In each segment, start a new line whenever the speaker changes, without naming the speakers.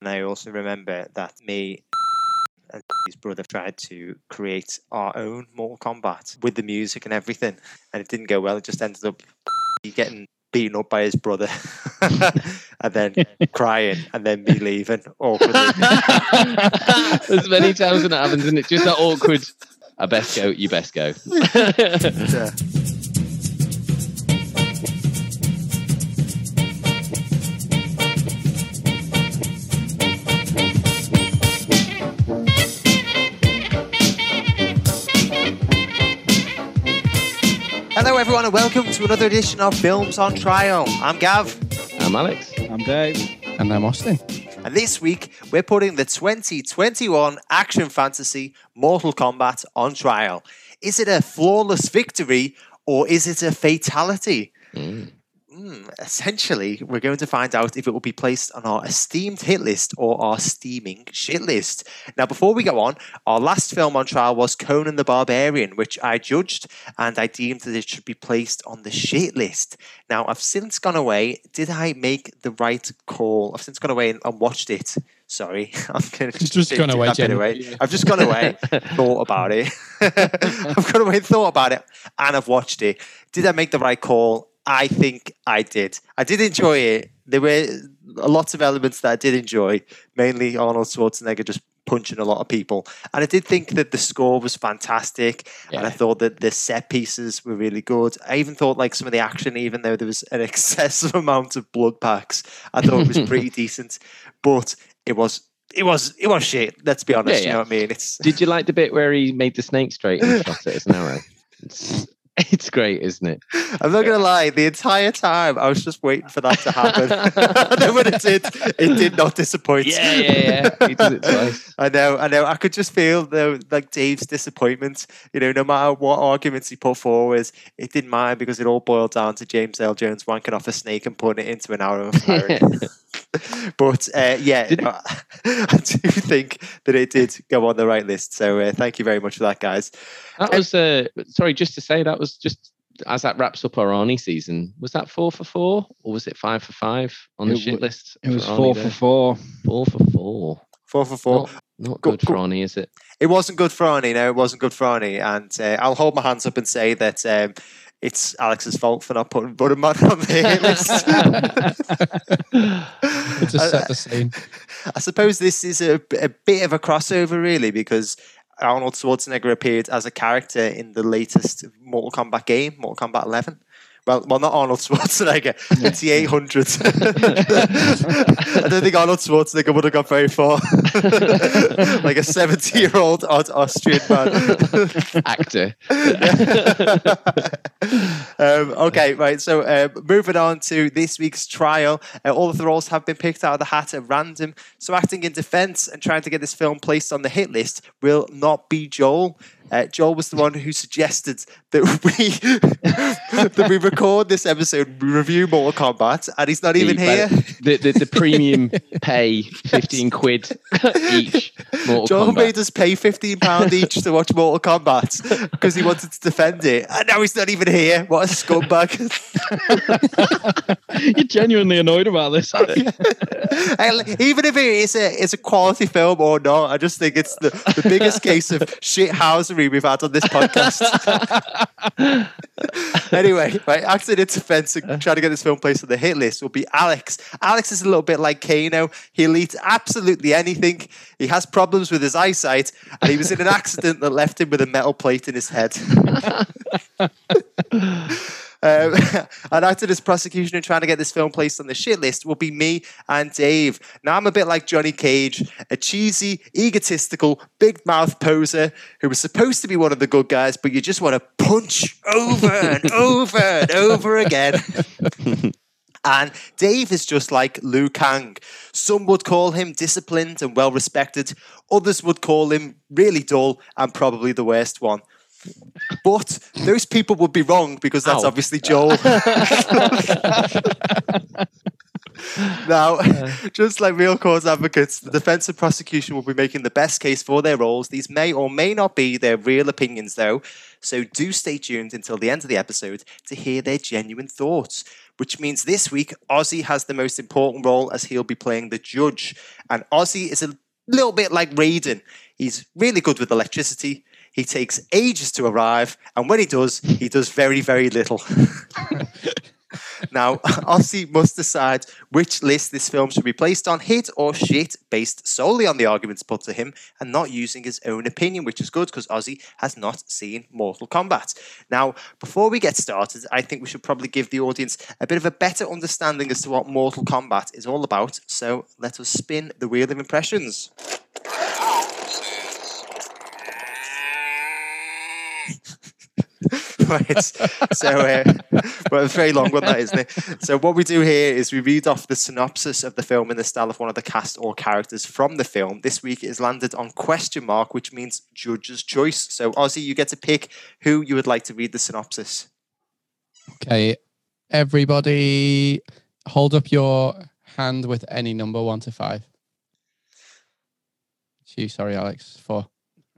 And I also remember that me and his brother tried to create our own Mortal Kombat with the music and everything, and it didn't go well. It just ended up getting beaten up by his brother, and then crying, and then me leaving awkwardly.
There's many times when it happens, and it's just that awkward. I best go. You best go.
Yeah. Hello, everyone, and welcome to another edition of Films on Trial. I'm Gav,
I'm Alex.
I'm Dave.
And I'm Austin.
and this week we're putting the 2021 action fantasy Mortal Kombat on trial. Is it a flawless victory or is it a fatality?
Mm.
Mm, essentially, we're going to find out if it will be placed on our esteemed hit list or our steaming shit list. Now, before we go on, our last film on trial was Conan the Barbarian, which I judged and I deemed that it should be placed on the shit list. Now, I've since gone away. Did I make the right call? I've since gone away and, and watched it. Sorry, I'm going to
Just gone away, Jenny.
I've just gone away, thought about it. I've gone away, thought about it, and I've watched it. Did I make the right call? I think I did. I did enjoy it. There were a lots of elements that I did enjoy, mainly Arnold Schwarzenegger just punching a lot of people. And I did think that the score was fantastic. And I thought that the set pieces were really good. I even thought like some of the action, even though there was an excessive amount of blood packs, I thought it was pretty decent. But it was it was it was shit. Let's be honest.
Yeah,
You know what I mean? It's
Did you like the bit where he made the snake straight and shot it as an arrow? It's, great, isn't it?
I'm not gonna lie. The entire time I was just waiting for that to happen. and then when it did, it did not disappoint.
Yeah, yeah, yeah. He does it twice.
I know, I know. I could just feel the like Dave's disappointment. You know, no matter what arguments he put forward, it didn't matter because it all boiled down to James Earl Jones wanking off a snake and putting it into an arrow of fire. but uh, yeah,
Did-
no, I do think that it did go on the right list. So uh, thank you very much for that, guys.
That was uh sorry, just to say that was just as that wraps up our Arnie season. Was that four for four or was it five for five on the
It
shit
wa-
list?
It was
Arnie
four
there?
for four.
four for four.
Four for four.
Not, not
Go-
good for
go-
Arnie, is it?
It wasn't good for Arnie. No, it wasn't good for Arnie. And uh, I'll hold my hands up and say that um, it's Alex's fault for not putting Butterman on the hit list.
Just set the scene.
I suppose this is a, a bit of a crossover, really, because Arnold Schwarzenegger appeared as a character in the latest Mortal Kombat game, Mortal Kombat 11. Well, well, not Arnold Schwarzenegger. It's the 800. I don't think Arnold Schwarzenegger would have got very far. like a 70 year old Austrian man.
Actor.
um, okay, right. So, uh, moving on to this week's trial, uh, all of the roles have been picked out of the hat at random. So, acting in defense and trying to get this film placed on the hit list will not be Joel. Uh, Joel was the one who suggested that we that we record this episode, we review Mortal Kombat, and he's not even
The-
here.
The, the, the premium pay 15 quid each. Mortal
Joel
Kombat.
made us pay fifteen pound each to watch Mortal Kombat because he wanted to defend it, and now he's not even here. What a scumbag!
You're genuinely annoyed about this. aren't you?
I- even if it is a is a quality film or not, I just think it's the, the biggest case of shithousery we've had on this podcast. anyway, right, acting in defense and trying to get this film placed on the hit list will be Alex. Alex is a little bit like Kano. He'll eat absolutely anything. He has problems with his eyesight, and he was in an accident that left him with a metal plate in his head. Um, and acting as prosecution and trying to get this film placed on the shit list will be me and Dave. Now, I'm a bit like Johnny Cage, a cheesy, egotistical, big mouth poser who was supposed to be one of the good guys, but you just want to punch over and over and over again. And Dave is just like Liu Kang. Some would call him disciplined and well respected, others would call him really dull and probably the worst one. But those people would be wrong because that's
Ow.
obviously Joel. now, uh. just like real cause advocates, the defense and prosecution will be making the best case for their roles. These may or may not be their real opinions, though. So do stay tuned until the end of the episode to hear their genuine thoughts. which means this week Ozzy has the most important role as he'll be playing the judge. And Ozzy is a little bit like Raiden. He's really good with electricity. He takes ages to arrive, and when he does, he does very, very little. now, Ozzy must decide which list this film should be placed on, hit or shit, based solely on the arguments put to him and not using his own opinion, which is good because Ozzy has not seen Mortal Kombat. Now, before we get started, I think we should probably give the audience a bit of a better understanding as to what Mortal Kombat is all about. So let us spin the wheel of impressions. right. So, uh, it's a very long one, that isn't it? So, what we do here is we read off the synopsis of the film in the style of one of the cast or characters from the film. This week is landed on question mark, which means judge's choice. So, Ozzy, you get to pick who you would like to read the synopsis.
Okay, everybody, hold up your hand with any number one to five. You, sorry, Alex. Four.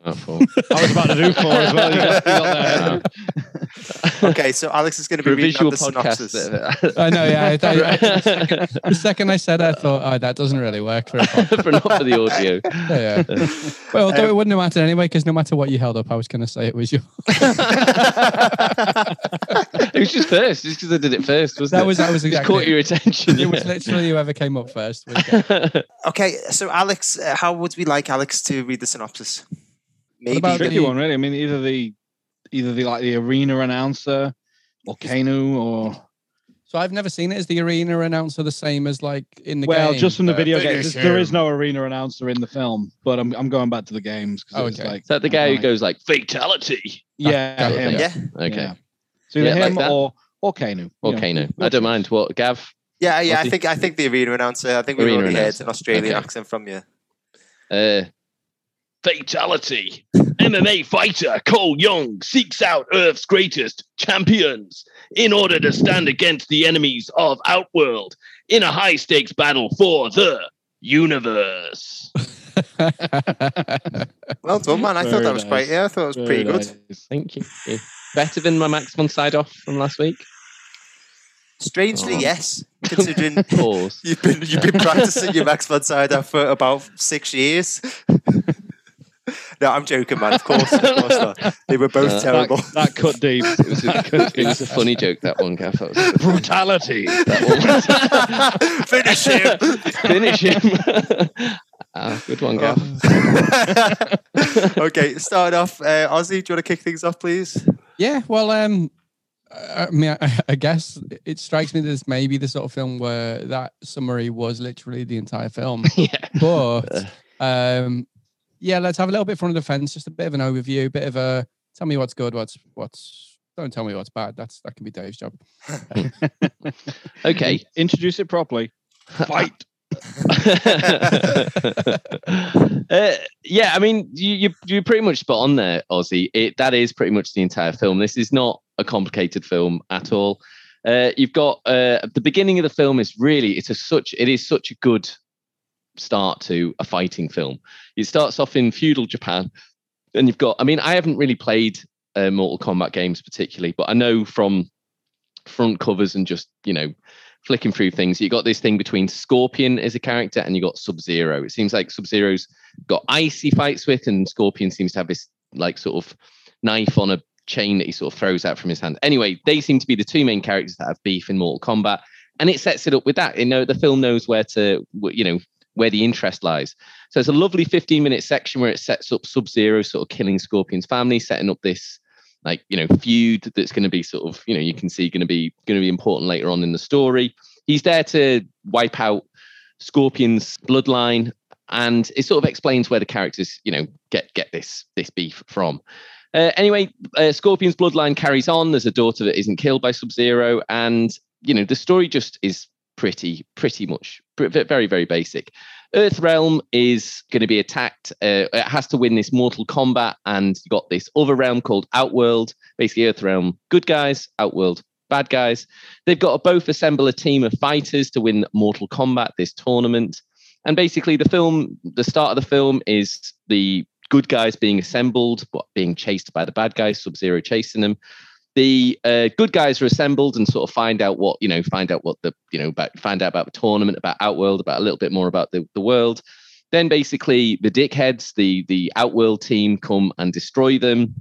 Oh, four.
I was about to do four as well. You got, you got there.
Okay, so Alex is going to be
For
reading
visual
out the synopsis.
I know, yeah. I, I, I- the second I said, it, I thought, oh, that doesn't really work for a
for not for the audio.
Yeah, yeah. Well, although it wouldn't have mattered anyway, because no matter what you held up, I was going to say it was you.
it was just first, just because I did it first, wasn't
That
it?
was that was
Just
exactly.
caught your attention.
It was literally whoever came up first.
Okay, so Alex, uh, how would we like Alex to read the synopsis? Maybe.
about
Tricky
the-
one, really. I mean, either the either the like the arena announcer or Kano or
So I've never seen it. Is the arena announcer the same as like in the
well,
game?
just from the video
Finish
games. There is no arena announcer in the film, but I'm I'm going back to the games because
Oh,
it's
okay.
like
Is that the guy who
iconic.
goes like fatality?
yeah,
That-
him.
yeah,
Okay.
Yeah. So either
Yeah,
him
that.
or or Kano.
Or
you know.
I don't mind. What Gav?
yeah, yeah. I think I think the arena announcer. I think we
Arena
already heard an Australian
Okay.
accent from you.
Uh, fatality. MMA fighter Cole Young seeks out Earth's greatest champions in order to stand against the enemies of Outworld in a high stakes battle for the universe.
Well done, man. I thought that was
nice.
quite. Yeah, I thought it was pretty
Very
good.
nice.
Thank you. Better than my Max von Sydow from last week.
Strangely,
Oh.
yes. Considering you've been you've been practicing your Max von Sydow for about six years. No, I'm joking, man. Of course, of course not. They were both
Uh,
terrible.
That, that cut deep.
It was, a, it was a funny joke that one, Gav. That
Brutality.
that one.
Finish him.
Finish him. ah, good one, Gav.
okay, start off. Uh, Ozzy, do you want to kick things off, please?
yeah, well, um, I I mean, I, I guess it strikes me that this may be the sort of film where that summary was literally the entire film.
yeah.
But um, yeah, let's have a little bit from the defense, just a bit of an overview, bit of a tell me what's good, what's what's don't tell me what's bad. That's that can be Dave's job.
Okay.
Introduce it properly. Fight.
uh, yeah, I mean, you, you you're pretty much spot on there, Ozzy. It that is pretty much the entire film. This is not a complicated film at all. Uh, you've got uh, the beginning of the film is really it's a such it is such a good start to a fighting film. It starts off in feudal Japan, and you've got. I mean, I haven't really played uh, Mortal Kombat games particularly, but I know from front covers and just you know flicking through things. You got this thing between Scorpion as a character and you got Sub Zero. It seems like Sub Zero's got icy fights with, and Scorpion seems to have this like sort of knife on a chain that he sort of throws out from his hand. Anyway, they seem to be the two main characters that have beef in Mortal Kombat, and it sets it up with that. You know, the film knows where to, you know, where the interest lies. So it's a lovely 15 minute section where it sets up Sub Zero sort of killing Scorpion's family, setting up this like you know feud that's going to be sort of you know you can see going to be going to be important later on in the story. He's there to wipe out Scorpion's bloodline, and it sort of explains where the characters you know get get this this beef from. Uh, anyway, uh, Scorpion's bloodline carries on. There's a daughter that isn't killed by Sub Zero, and you know the story just is pretty pretty much very very basic. Earthrealm is going to be attacked. Uh, it has to win this Mortal Kombat, and you got this other realm called Outworld. Basically, Earthrealm good guys, Outworld bad guys. They've got to both assemble a team of fighters to win Mortal Kombat, this tournament. And basically, the film, the start of the film is the good guys being assembled, but being chased by the bad guys, Sub Zero chasing them. The uh, good guys are assembled and sort of find out what you know, find out what the you know, about, find out about the tournament, about Outworld, about a little bit more about the, the world. Then basically the dickheads, the the Outworld team come and destroy them.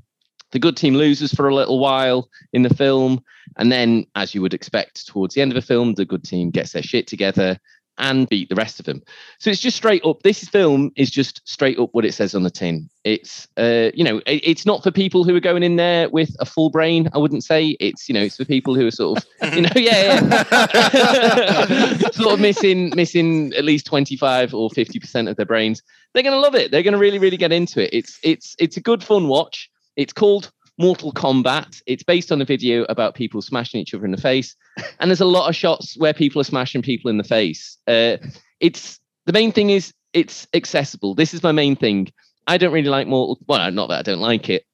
The good team loses for a little while in the film, and then, as you would expect, towards the end of the film, the good team gets their shit together and beat the rest of them. So it's just straight up. This film is just straight up what it says on the tin. It's, uh, you know, it, it's not for people who are going in there with a full brain. I wouldn't say it's, you know, it's for people who are sort of, you know, yeah, yeah. sort of missing, missing at least twenty five or fifty percent of their brains. They're going to love it. They're going to really, really get into it. It's, it's, it's a good fun watch. It's called Mortal Kombat. It's based on a video about people smashing each other in the face, and there's a lot of shots where people are smashing people in the face. Uh, it's the main thing is it's accessible. This is my main thing. I don't really like Mortal. Well, not that I don't like it.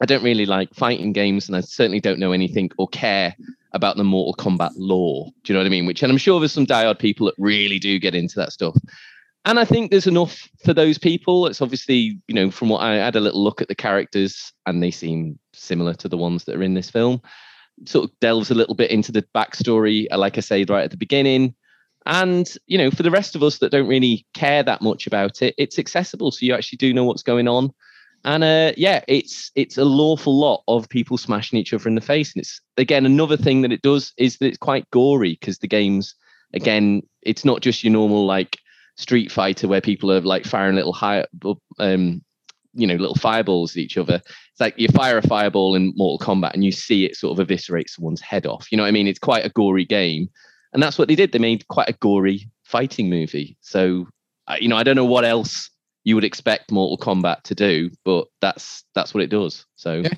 I don't really like fighting games, and I certainly don't know anything or care about the Mortal Kombat lore. Do you know what I mean? Which, and I'm sure there's some diehard people that really do get into that stuff and I think there's enough for those people. It's obviously, you know, from what I had a little look at the characters, and they seem similar to the ones that are in this film. Sort of delves a little bit into the backstory, uh, like I said right at the beginning. And you know, for the rest of us that don't really care that much about it, it's accessible, so you actually do know what's going on. And uh, yeah, it's it's a lawful lot of people smashing each other in the face. And it's again another thing that it does is that it's quite gory because the games, again, it's not just your normal like Street Fighter where people are like firing little high, um, you know, little fireballs at each other. It's like you fire a fireball in Mortal Kombat and you see it sort of eviscerate someone's head off. You know what I mean? It's quite a gory game, and that's what they did. They made quite a gory fighting movie. So, you know, I don't know what else you would expect Mortal Kombat to do, but that's that's what it does. So.
Yeah.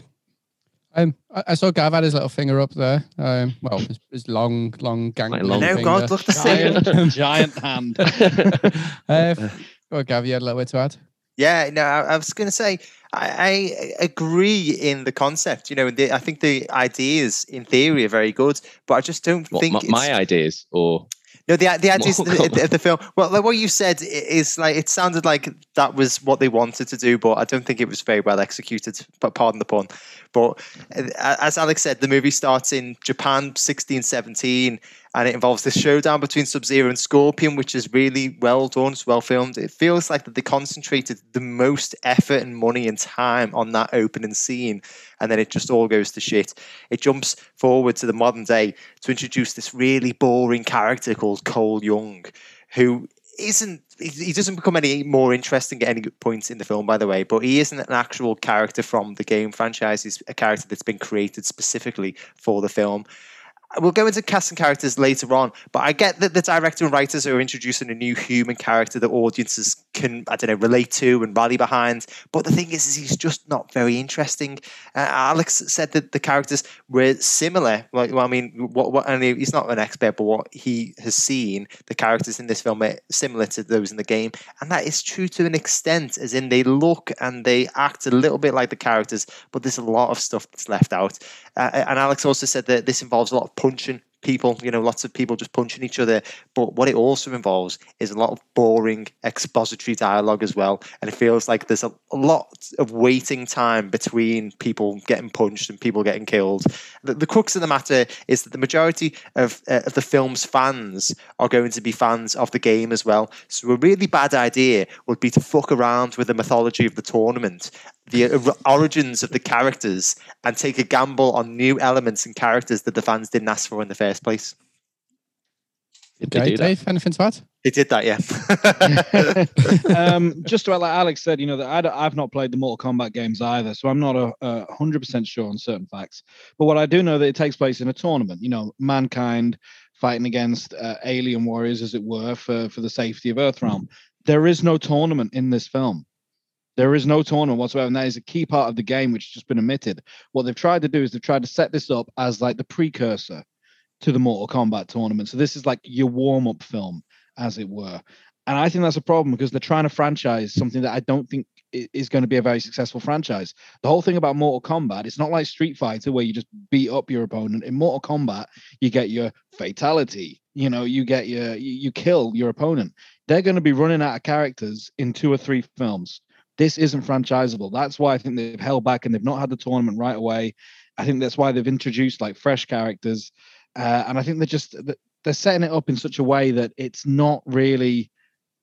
Um, I, saw Gav had his little finger up there. Um, well, his, his long, long gang.
long
no,
finger.
God, look the same.
Giant, giant hand.
uh, go on, Gav, you had a little bit to add.
Yeah, no, I, I was going to say I, I, agree in the concept. You know, the, I think the ideas in theory are very good, but I just don't
what,
think
my, my ideas or
no, the the idea of the, the, film. Well, like what you said is like it sounded like that was what they wanted to do, but I don't think it was very well executed. But pardon the pun. But uh, as Alex said, the movie starts in Japan, 1617, and it involves this showdown between Sub Zero and Scorpion, which is really well done. It's well filmed. It feels like that they concentrated the most effort and money and time on that opening scene, and then it just all goes to shit. It jumps forward to the modern day to introduce this really boring character called Cole Young, who isn't he doesn't become any more interesting at any point in the film by the way but he isn't an actual character from the game franchise he's a character that's been created specifically for the film we'll go into casting characters later on, but I get that the director and writers are introducing a new human character that audiences can, I don't know, relate to and rally behind. But the thing is, is he's just not very interesting. Uh, Alex said that the characters were similar. Like, well, I mean, what, what, and he's not an expert, but what he has seen, the characters in this film are similar to those in the game. And that is true to an extent, as in they look and they act a little bit like the characters, but there's a lot of stuff that's left out. Uh, and Alex also said that this involves a lot of punching people, you know, lots of people just punching each other. But what it also involves is a lot of boring expository dialogue as well. And it feels like there's a, a lot of waiting time between people getting punched and people getting killed. The, the crux of the matter is that the majority of, uh, of the film's fans are going to be fans of the game as well. So a really bad idea would be to fuck around with the mythology of the tournament the origins of the characters and take a gamble on new elements and characters that the fans didn't ask for in the first place.
Did okay,
Dave, anything to add?
They did that,
yeah. um, just about like Alex said, you know, that I, have not played the Mortal Kombat games either, so I'm not a hundred percent sure on certain facts. But what I do know that it takes place in a tournament. You know, mankind fighting against uh, alien warriors, as it were, for for the safety of Earthrealm. There is no tournament in this film. There is no tournament whatsoever, and that is a key part of the game which has just been omitted. What they've tried to do is they've tried to set this up as like the precursor to the Mortal Kombat tournament. So this is like your warm-up film, as it were. And I think that's a problem because they're trying to franchise something that I don't think is going to be a very successful franchise. The whole thing about Mortal Kombat, it's not like Street Fighter where you just beat up your opponent. In Mortal Kombat, you get your fatality. You know, you get your you, kill your opponent. They're going to be running out of characters in two or three films this isn't franchisable. That's why I think they've held back and they've not had the tournament right away. I think that's why they've introduced like fresh characters, uh, and I think they're just they're setting it up in such a way that it's not really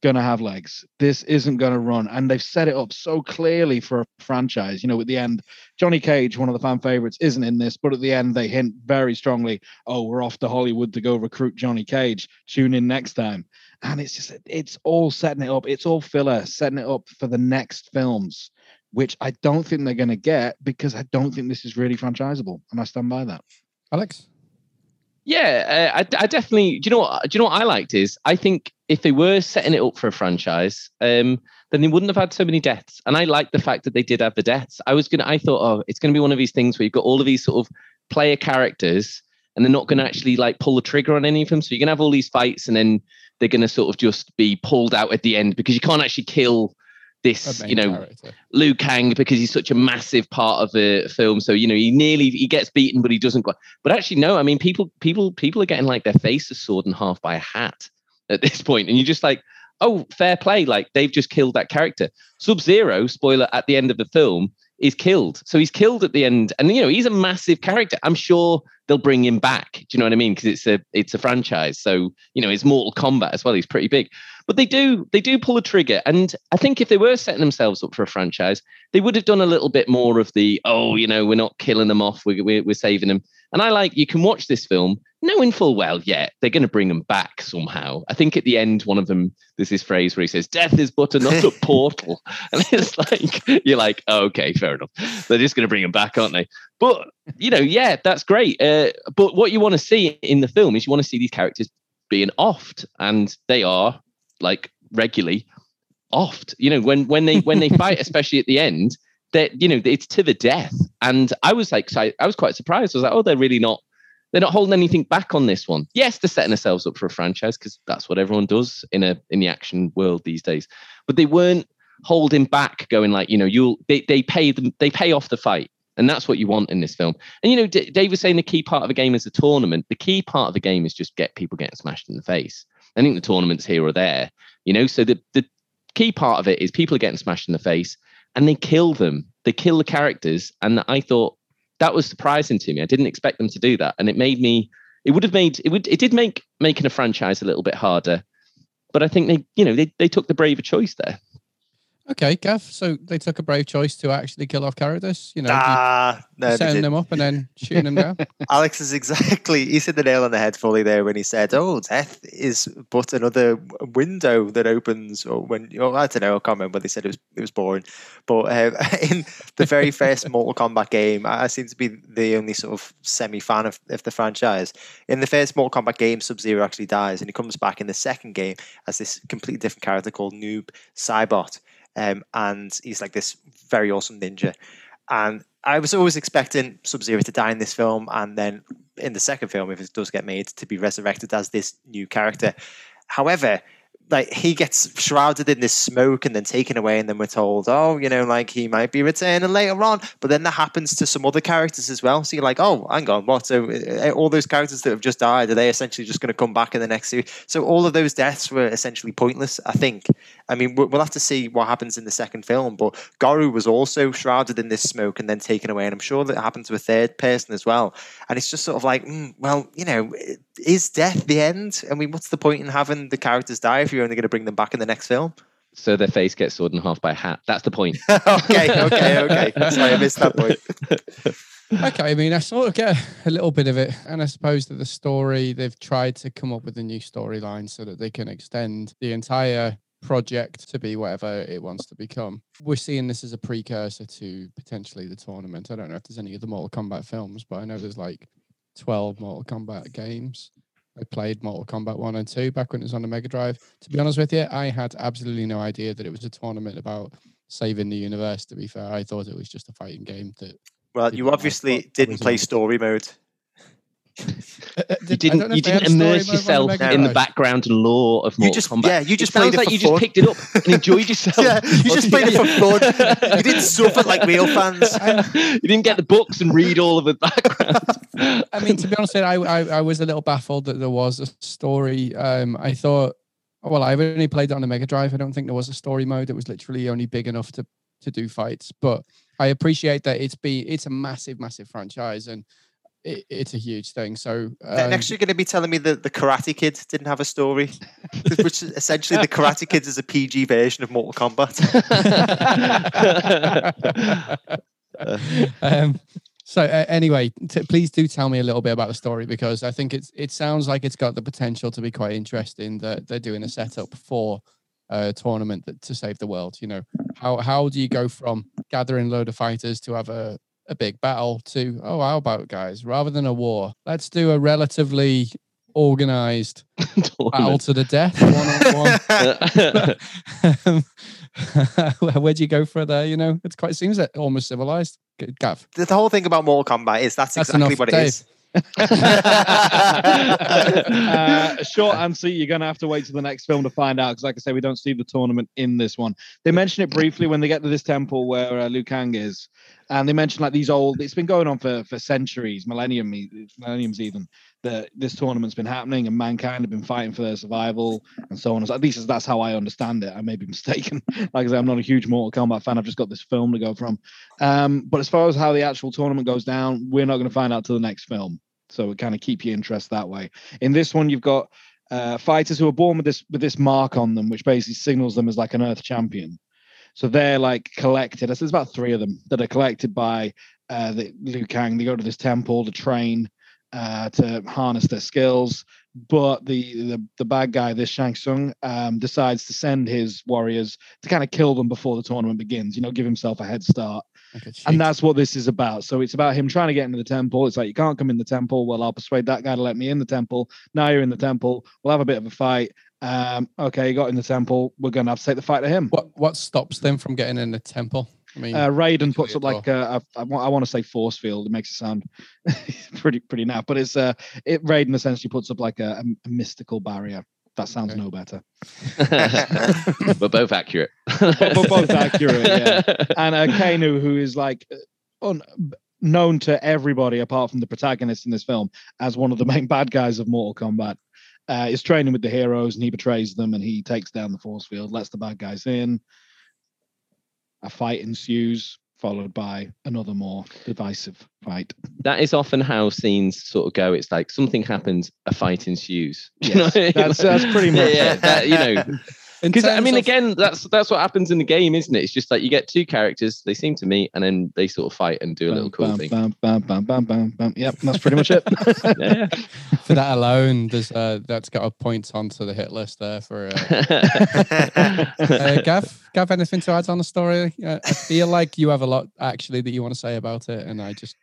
going to have legs. This isn't going to run. And they've set it up so clearly for a franchise. You know, at the end, Johnny Cage, one of the fan favorites, isn't in this, but at the end, they hint very strongly, oh, we're off to Hollywood to go recruit Johnny Cage. Tune in next time. And it's just, it's all setting it up. It's all filler, setting it up for the next films, which I don't think they're going to get because I don't think this is really franchisable. And I stand by that.
Alex?
Yeah, uh, I, I, definitely. Do you know what? Do you know what I liked is I think if they were setting it up for a franchise, um, then they wouldn't have had so many deaths. And I like the fact that they did have the deaths. I was gonna, I thought, oh, it's gonna be one of these things where you've got all of these sort of player characters, and they're not gonna actually like pull the trigger on any of them. So you're gonna have all these fights, and then they're gonna sort of just be pulled out at the end because you can't actually kill this, you know, character. Liu Kang because he's such a massive part of the film. So you know, he nearly he gets beaten, but he doesn't. Go. But actually, no. I mean, people people people are getting like their faces sawed in half by a hat at this point, and you're just like, oh, fair play. Like they've just killed that character. Sub Zero, spoiler at the end of the film, is killed. So he's killed at the end, and you know he's a massive character. I'm sure they'll bring him back. Do you know what I mean? Because it's a it's a franchise. So you know it's Mortal Kombat as well. He's pretty big, but they do they do pull a trigger. And I think if they were setting themselves up for a franchise, they would have done a little bit more of the oh you know we're not killing them off. We're we're, we're saving them. And I like you can watch this film knowing full well, yeah, they're going to bring them back somehow. I think at the end, one of them, there's this phrase where he says, Death is but another portal. And it's like, you're like, oh, okay, fair enough. They're just going to bring them back, aren't they? But, you know, yeah, that's great. Uh, but what you want to see in the film is you want to see these characters being offed, and they are like regularly offed. You know, when when they when they fight, especially at the end, that you know it's to the death. And I was like, I, I was quite surprised. I was like, oh, they're really not they're not holding anything back on this one. Yes, they're setting themselves up for a franchise because that's what everyone does in a in the action world these days. But they weren't holding back, going like, you know, you'll they, they pay them they pay off the fight. And that's what you want in this film. And you know, D- Dave was saying the key part of a game is a tournament. The key part of the game is just get people getting smashed in the face. I think the tournament's here or there, you know. So the the key part of it is people are getting smashed in the face, and they kill them. They kill the characters, and I thought that was surprising to me. I didn't expect them to do that, and it made me. It would have made it would it did make making a franchise a little bit harder, but I think they you know they they took the braver choice there.
Okay, Gav. So they took a brave choice to actually kill off characters. You know,
ah,
no, setting them up and then shooting them down.
Alex is exactly. He hit the nail on the head fully there when he said, "Oh, death is but another window that opens." Or when oh, I don't know, I can't remember. They said it was it was boring, but uh, in the very first Mortal Kombat game, I seem to be the only sort of semi fan of, of the franchise. In the first Mortal Kombat game, Sub Zero actually dies, and he comes back in the second game as this completely different character called Noob Saibot um, and he's like this very awesome ninja. And I was always expecting Sub Zero to die in this film, and then in the second film, if it does get made, to be resurrected as this new character. However, like he gets shrouded in this smoke and then taken away, and then we're told, oh, you know, like he might be returning later on. But then that happens to some other characters as well. So you're like, oh, hang on, what? So uh, all those characters that have just died, are they essentially just going to come back in the next series? So all of those deaths were essentially pointless. I think. I mean, we'll have to see what happens in the second film. But Goro was also shrouded in this smoke and then taken away, and I'm sure that happened to a third person as well. And it's just sort of like, mm, well, you know, is death the end? I mean, what's the point in having the characters die if you're only going to bring them back in the next film?
So their face gets sawed in half by a hat. That's the point.
okay, okay, okay. Sorry, I missed that point.
okay, I mean, I sort of get a little bit of it, and I suppose that the story they've tried to come up with a new storyline so that they can extend the entire project to be whatever it wants to become. We're seeing this as a precursor to potentially the tournament. I don't know if there's any of the Mortal Kombat films, but I know there's like 12 Mortal Kombat games. I played Mortal Kombat 1 and 2 back when it was on the Mega Drive. To be honest with you, I had absolutely no idea that it was a tournament about saving the universe, to be fair. I thought it was just a fighting game that.
Well, you obviously didn't play story mode.
Uh, you didn't. You didn't immerse yourself in the background and lore of Mortal
you just,
Kombat.
Yeah, you just it played it
like
for
you
fun.
just picked it up and enjoyed yourself.
yeah, you just played it for fun. You didn't suffer like real fans.
you didn't get the books and read all of the background.
I mean, to be honest, I, I I was a little baffled that there was a story. Um, I thought, well, I've only played it on the Mega Drive. I don't think there was a story mode. It was literally only big enough to to do fights. But I appreciate that it's be it's a massive, massive franchise and it, it's a huge thing. So um,
Next, you're going to be telling me that the Karate Kid didn't have a story, which is essentially the Karate Kid is a PG version of Mortal Kombat.
um, so uh, anyway, t- please do tell me a little bit about the story because I think it's it sounds like it's got the potential to be quite interesting. That they're doing a setup for a tournament that, to save the world. You know, how how do you go from gathering a load of fighters to have a a big battle to oh how about guys rather than a war let's do a relatively organized battle to the death one on one where'd you go for there you know? It's quite seems that almost civilized. Gav.
The, the whole thing about Mortal Kombat is that's,
That's
exactly
enough,
what it
Dave.
is.
Uh, short answer, you're going to have to wait to the next film to find out because, like I say, we don't see the tournament in this one. They mention it briefly when they get to this temple where uh, Liu Kang is, and they mention like these old. It's been going on for for centuries, millennium, millenniums even. That this tournament's been happening and mankind have been fighting for their survival and so on. At least that's how I understand it. I may be mistaken. like I say, I'm not a huge Mortal Kombat fan. I've just got this film to go from. Um, but as far as how the actual tournament goes down, we're not going to find out till the next film. So it kind of keep your interest that way. In this one, you've got uh, fighters who are born with this with this mark on them, which basically signals them as like an Earth champion. So they're like collected. There's about three of them that are collected by uh, the Liu Kang. They go to this temple to train uh, to harness their skills. But the the, the bad guy, this Shang Tsung, um, decides to send his warriors to kind of kill them before the tournament begins. You know, give himself a head start and that's what this is about. So it's about him trying to get into the temple. It's like you can't come in the temple. Well, I'll persuade that guy to let me in the temple. Now you're in the temple. We'll have a bit of a fight. Um, okay, you got in the temple. We're gonna have to take the fight to him.
what what stops them from getting in the temple i mean
Uh, Raiden puts up like a, a, I want I want to say force field. It makes it sound pretty pretty naff, but it's uh, it Raiden essentially puts up like a, a mystical barrier. That sounds
Okay.
no better.
We're both accurate.
we're both accurate, yeah. and uh, Kano, who is like un- known to everybody apart from the protagonist in this film as one of the main bad guys of Mortal Kombat, uh, is training with the heroes and he betrays them and he takes down the force field, lets the bad guys in. A fight ensues, followed by another more divisive fight.
that is often how scenes sort of go. It's like something happens, a fight ensues. Do you know?
that's- that's pretty
Yeah,
much
yeah,
it.
that, you know, because I mean,
of-
again, that's that's what happens in the game, isn't it? It's just like you get two characters, they seem to meet, and then they sort of fight and do a little cool
bam,
thing.
bam, bam, bam, bam, bam, bam. Yep, that's pretty much it.
Yeah.
for that alone there's uh that's got a point onto the hit list there for uh, uh, Gav, Gav, anything to add on the story? Uh, I feel like you have a lot actually that you want to say about it, and I just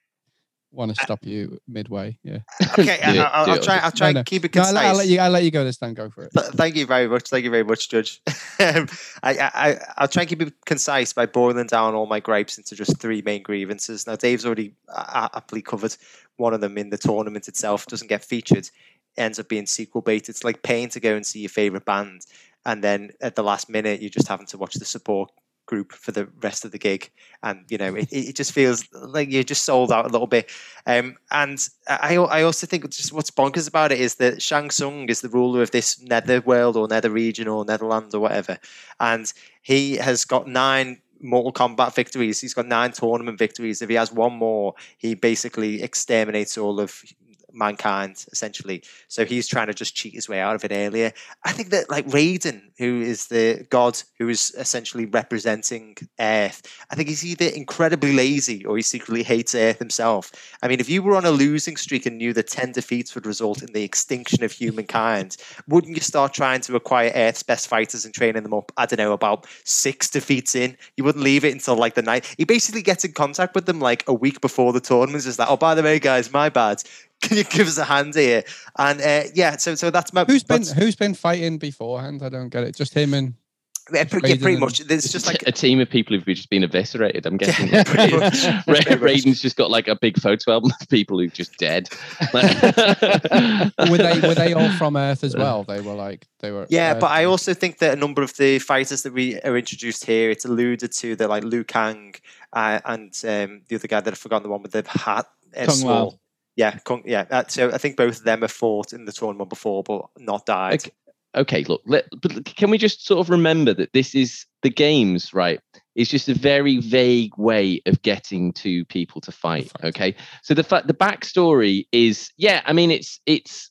want to stop you midway. Yeah,
Okay,
it,
I, I'll, I'll try. I'll try
No, no.
and keep it
no,
concise.
I'll, I'll let you. I'll let you go this time. Go for it.
Th- Thank you very much. Thank you very much, Judge. um, I, I, I- I'll try and keep it concise by boiling down all my gripes into just three main grievances. Now, Dave's already uh, aptly covered one of them in the tournament itself. Doesn't get featured, ends up being sequel bait. It's like paying to go and see your favorite band, and then at the last minute, you're just having to watch the support group for the rest of the gig and you know it, it just feels like you're just sold out a little bit um, and I, I also think just what's bonkers about it is that Shang Tsung is the ruler of this nether world or nether region or netherland or whatever and he has got nine Mortal Kombat victories. He's got nine tournament victories. If he has one more, he basically exterminates all of mankind essentially. So he's trying to just cheat his way out of it earlier. I think that like Raiden, who is the god who is essentially representing Earth, I think he's either incredibly lazy or he secretly hates Earth himself. I mean, if you were on a losing streak and knew that 10 defeats would result in the extinction of humankind, wouldn't you start trying to acquire Earth's best fighters and training them up? I don't know, about six defeats in. You wouldn't leave it until like the night. He basically gets in contact with them like a week before the tournament. Is like, oh, by the way, guys, my bad. Can you give us a hand here? And uh, yeah, so so that's my
Who's been Who's been fighting beforehand? I don't get it. Just him and
yeah, pretty, yeah, pretty much. There's just like
a team of people who've just been eviscerated. I'm guessing.
Yeah, pretty much.
Ra-
Pretty much.
Raiden's just got like a big photo album of people who've just dead.
were they were they all from Earth as well? They were like they were.
Yeah,
Earth
but I also think that a number of the fighters that we are introduced here, it's alluded to. They're like Liu Kang uh, and um, the other guy that I've forgotten the one with the hat. Uh,
Kung Lao.
Sword. Yeah, Kung, yeah. Uh, so I think both of them have fought in the tournament before, but not died.
Okay. okay, look, let, but can we just sort of remember that this is the games, right? It's just a very vague way of getting two people to fight.
Fight.
Okay, so the fa- the backstory is yeah. I mean, it's it's.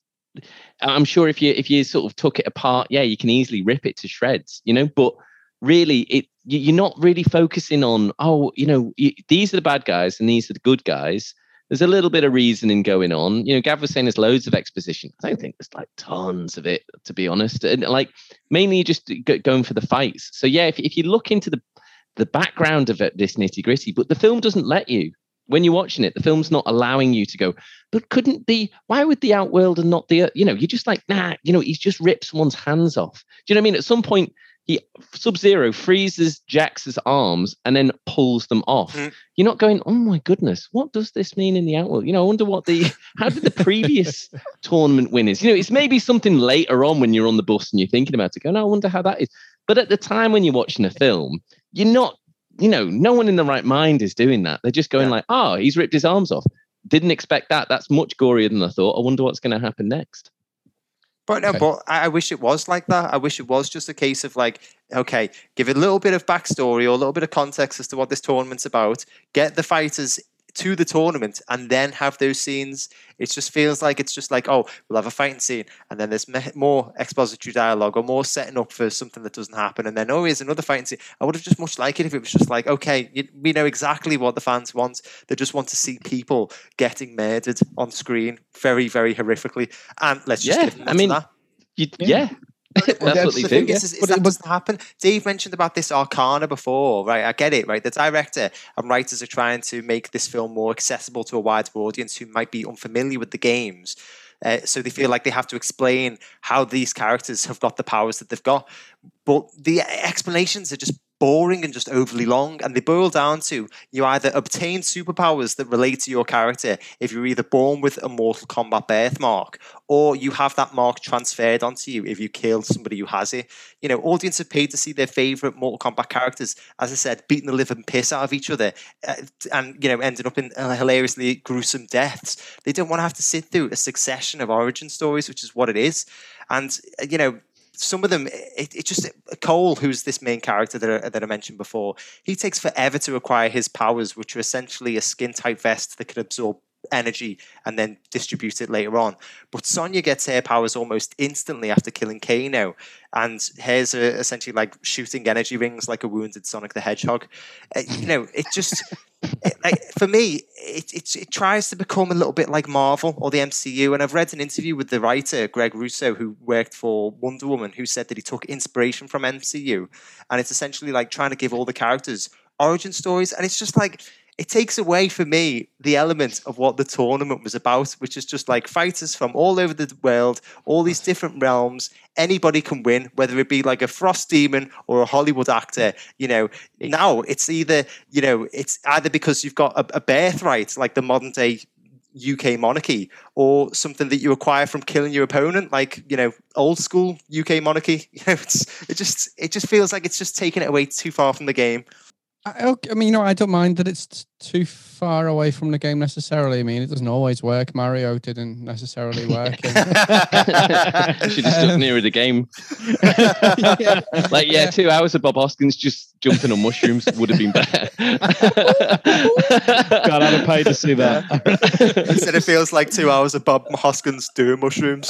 I'm sure if you if you sort of took it apart, yeah, you can easily rip it to shreds, you know. But really, it you- you're not really focusing on oh, you know, y- these are the bad guys and these are the good guys. There's a little bit of reasoning going on. You know, Gav was saying there's loads of exposition. I don't think there's like tons of it, to be honest. And like mainly just going for the fights. So yeah, if, if you look into the the background of it, this nitty gritty, but the film doesn't let you. When you're watching it, the film's not allowing you to go. But couldn't the? Why would the outworld and not the? You know, you're just like nah. You know, he's just ripped someone's hands off. Do you know what I mean? At some point, he Sub Zero freezes Jax's arms and then pulls them off.
Mm.
You're not going, oh my goodness, what does this mean in the outworld? You know, I wonder what the how did the previous tournament winners? You know, it's maybe something later on when you're on the bus and you're thinking about it. Go, no, I wonder how that is. But at the time when you're watching a film, you're not, you know, no one in the right mind is doing that. They're just going
Yeah.
like, oh, he's ripped his arms off. Didn't expect that. That's much gorier than I thought. I wonder what's going to happen next.
But no,
Okay.
but I, I wish it was like that. I wish it was just a case of like, okay, give it a little bit of backstory or a little bit of context as to what this tournament's about. Get the fighters to the tournament and then have those scenes. It just feels like it's just like, oh, we'll have a fighting scene and then there's me- more expository dialogue or more setting up for something that doesn't happen. And then, oh, here's another fighting scene. I would have just much liked it if it was just like, okay, you, we know exactly what the fans want. They just want to see people getting murdered on screen very, very horrifically. And let's just
Yeah,
give them
I mean,
that.
You,
Yeah.
yeah. That's
Well,
what they
the
do.
thing
yeah.
is, is, is
But
that
it-
doesn't happen. Dave mentioned about this Arcana before, right? I get it, right? The director and writers are trying to make this film more accessible to a wider audience who might be unfamiliar with the games. Uh, so they feel like they have to explain how these characters have got the powers that they've got. But the explanations are just boring and just overly long. And they boil down to you either obtain superpowers that relate to your character if you're either born with a Mortal Kombat birthmark or you have that mark transferred onto you if you kill somebody who has it. You know, audience have paid to see their favorite Mortal Kombat characters, as I said, beating the living piss out of each other uh, and, you know, ending up in uh, hilariously gruesome deaths. They don't want to have to sit through a succession of origin stories, which is what it is. And, uh, you know, some of them, it, it just Cole, who's this main character that I, that I mentioned before, he takes forever to acquire his powers, which are essentially a skin tight vest that can absorb energy and then distribute it later on. But Sonya gets her powers almost instantly after killing Kano, and hers are essentially like shooting energy rings like a wounded Sonic the Hedgehog. Uh, you know, it just. It- like, for me, it, it it tries to become a little bit like Marvel or the MCU. And I've read an interview with the writer Greg Russo, who worked for Wonder Woman, who said that he took inspiration from MCU, and it's essentially like trying to give all the characters origin stories, and it's just like it takes away for me the element of what the tournament was about, which is just like fighters from all over the world, all these different realms. Anybody can win, whether it be like a frost demon or a Hollywood actor. You know, now it's either you know it's either because you've got a, a birthright, like the modern day UK monarchy, or something that you acquire from killing your opponent, like you know old school UK monarchy. You know, it's it just it just feels like it's just taking it away too far from the game.
I, okay, I mean, you know, I don't mind that it's t- too far away from the game necessarily. I mean, it doesn't always work. Mario didn't necessarily work. and-
Should have stuck
Um,
nearer the game.
Yeah.
Like, yeah, two hours of Bob Hoskins just jumping on mushrooms would have been better.
God, I'd have paid to see that.
Instead, it feels like two hours of Bob Hoskins doing mushrooms.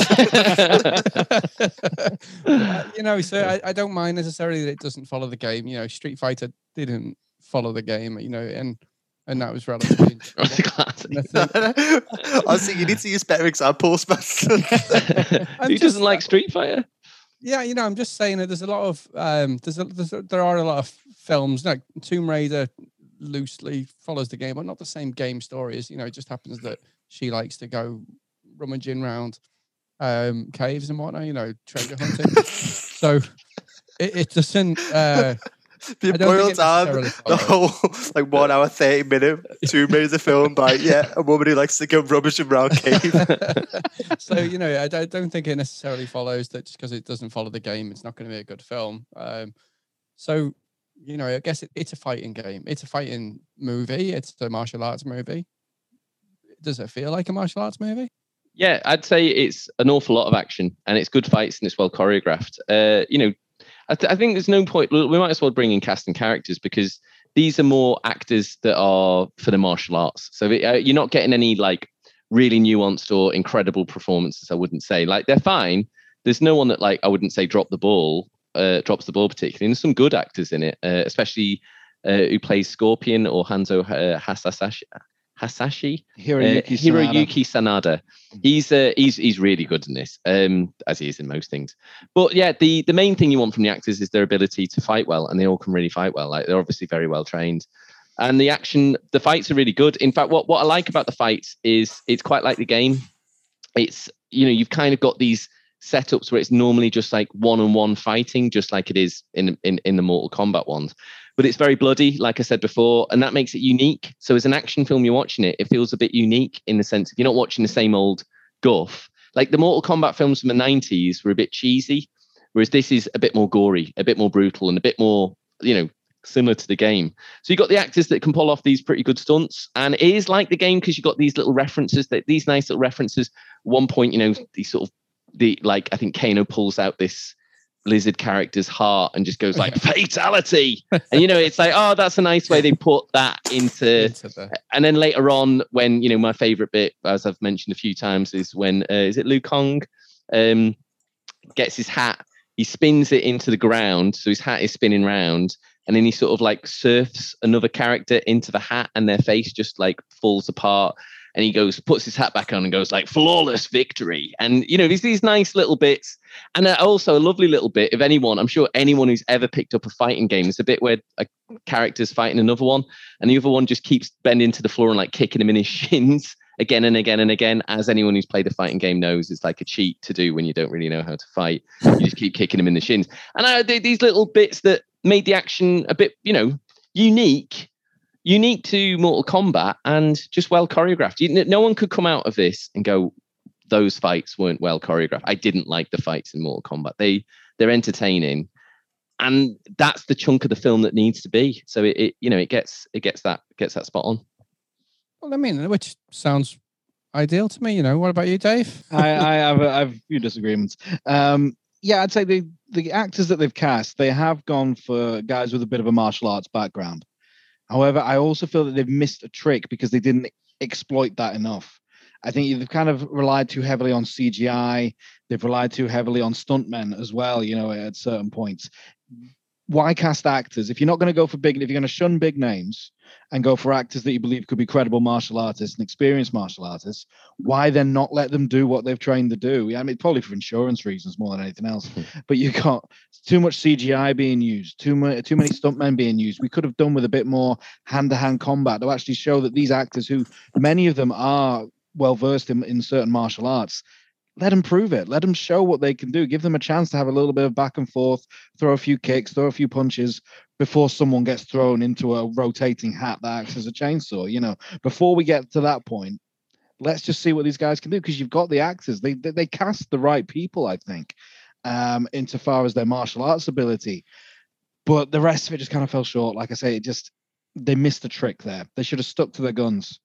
Uh, you know, so I, I don't mind necessarily that it doesn't follow the game. You know, Street Fighter didn't follow the game. You know, and and that was relatively.
Classic.
I think-
Honestly, you need to use better examples, man.
I'm
Who
just-
doesn't like Street Fighter?
yeah, you know, I'm just saying that there's a lot of um, there's, a, there's a, there are a lot of films like Tomb Raider loosely follows the game, but not the same game story. As you know, it just happens that she likes to go rummaging around um, caves and whatnot. You know, treasure hunting. so it, it doesn't. Uh,
you
I don't
boil down the whole like one hour, 30 minute two minutes of film by, yeah, a woman who likes to go rummaging around cave.
so you know, I, don't- don't think it necessarily follows that just because it doesn't follow the game, it's not going to be a good film. Um, so you know, I guess it, it's a fighting game. It's a fighting movie. It's a martial arts movie. Does it feel like a martial arts movie?
Yeah, I'd say it's an awful lot of action and it's good fights and it's well choreographed. Uh, you know, I, th- I think there's no point. We might as well bring in casting characters because these are more actors that are for the martial arts. So uh, you're not getting any like really nuanced or incredible performances. I wouldn't say like they're fine. There's no one that like I wouldn't say drop the ball, uh, drops the ball particularly. And there's some good actors in it, uh, especially uh, who plays Scorpion or Hanzo uh, Hasashi. Hasashi,
Hiroyuki, uh,
Hiroyuki Sanada. He's uh, he's he's really good in this, um, as he is in most things. But yeah, the the main thing you want from the actors is their ability to fight well, and they all can really fight well. Like they're obviously very well trained, and the action, the fights are really good. In fact, what what I like about the fights is it's quite like the game. It's you know you've kind of got these setups where it's normally just like one on one fighting, just like it is in in in the Mortal Kombat ones but it's very bloody, like I said before, and that makes it unique. So as an action film, you're watching it, it feels a bit unique in the sense if you're not watching the same old guff. Like the Mortal Kombat films from the 90s were a bit cheesy, whereas this is a bit more gory, a bit more brutal, and a bit more, you know, similar to the game. So you got the actors that can pull off these pretty good stunts, and it is like the game because you've got these little references that these nice little references. One point, you know, these sort of the like I think Kano pulls out this lizard character's heart and just goes like fatality! And you know it's like oh that's a nice way they put that into, into the... and then later on when you know my favorite bit as i've mentioned a few times is when uh, is it Liu Kang um gets his hat he spins it into the ground so his hat is spinning round and then he sort of like surfs another character into the hat and their face just like falls apart and he goes, puts his hat back on and goes like flawless victory. And you know, these these nice little bits, and uh, also a lovely little bit. If anyone, I'm sure anyone who's ever picked up a fighting game, there's a bit where a character's fighting another one, and the other one just keeps bending to the floor and like kicking him in his shins again and again and again. As anyone who's played a fighting game knows, it's like a cheat to do when you don't really know how to fight. You just keep kicking him in the shins. And uh, I, these little bits that made the action a bit, you know, unique unique to Mortal Kombat and just well choreographed. You, no one could come out of this and go, those fights weren't well choreographed. I didn't like the fights in Mortal Kombat. They they're entertaining, and that's the chunk of the film that needs to be. So it, it you know it gets it gets that gets that spot on.
Well, I mean, which sounds ideal to me. You know, what about you, Dave?
I, I have a, I have a few disagreements. Um, yeah, I'd say the the actors that they've cast, they have gone for guys with a bit of a martial arts background. However, I also feel that they've missed a trick because they didn't exploit that enough. I think they've kind of relied too heavily on CGI. They've relied too heavily on stuntmen as well, you know, at certain points why cast actors? If you're not going to go for big if you're going to shun big names and go for actors that you believe could be credible martial artists and experienced martial artists why then not let them do what they've trained to do? I mean probably for insurance reasons more than anything else. Hmm. But you got too much cgi being used too many too many stuntmen being used. We could have done with a bit more hand-to-hand combat to actually show that these actors who many of them are well versed in, in certain martial arts let them prove it. Let them show what they can do. Give them a chance to have a little bit of back and forth, throw a few kicks, throw a few punches before someone gets thrown into a rotating hat that acts as a chainsaw. You know, before we get to that point, let's just see what these guys can do because you've got the actors. They, they, they cast the right people, I think, um, insofar as their martial arts ability. But the rest of it just kind of fell short. Like I say, it just they missed the trick there. They should have stuck to their guns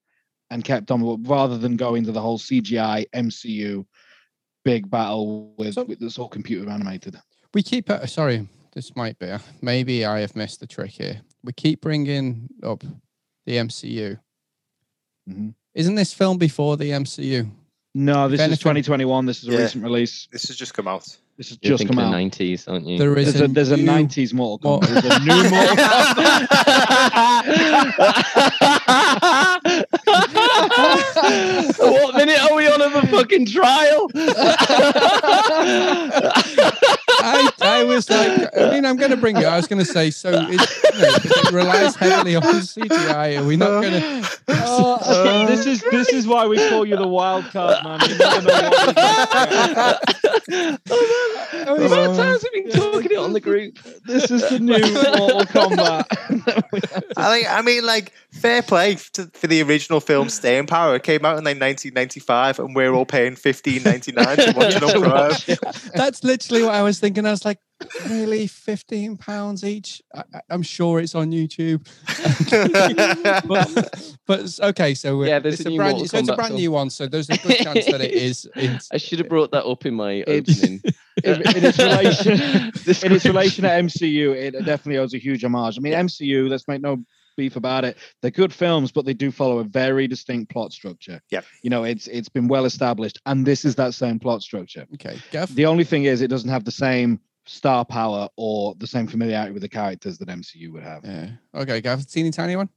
and kept on rather than going to the whole CGI MCU big battle with, so, with that's all computer animated.
We keep uh, sorry, this might be maybe I have missed the trick here. We keep bringing up the MCU. Mm-hmm. Isn't this film before the MCU?
No, this is 2021. This is a yeah. recent release.
This has just come out.
This has You're just come out.
90s, aren't you?
There is there's a, there's a 90s Mortal Kombat. There's a new Mortal
Kombat. what minute are we on of a fucking trial?
I, I was like, I mean, I'm going to bring it. I was going to say, so it, you know, it relies heavily on CGI. Are we not going to?
Uh, uh, this is this is why we call you the wild card, man. You never know
what How many times have been talking it on the group?
This is the new Mortal Kombat.
I think. I mean, like fair play to, for the original film Staying Power. It came out in like 1995, and we're all paying 15.99 to watch it on Prime.
That's literally what I was thinking. I was like, really, fifteen pounds each? I, I- I'm sure it's on YouTube. but, but okay, so we're-
Yeah, there's
it's
a
a brand,
Mortal
so it's a brand new one. So there's a good chance that it is.
I should have brought that up in my opening.
in, in its relation in its relation to MCU, it definitely owes a huge homage. I mean, MCU, let's make no beef about it. They're good films, but they do follow a very distinct plot structure.
Yeah.
You know, it's it's been well established, and this is that same plot structure.
okay, Gav.
The only thing is, it doesn't have the same star power or the same familiarity with the characters that MCU would have.
Yeah. Okay, Gav. Teeny tiny one.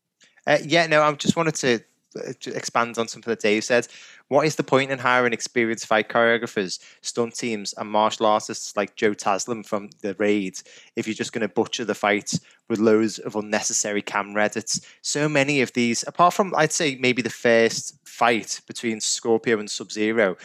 Uh, yeah, no, I just wanted uh, to expand on something that Dave said. What is the point in hiring experienced fight choreographers, stunt teams, and martial artists like Joe Taslim from the Raid if you're just going to butcher the fights with loads of unnecessary camera edits? So many of these, apart from I'd say maybe the first fight between Scorpio and Sub Zero.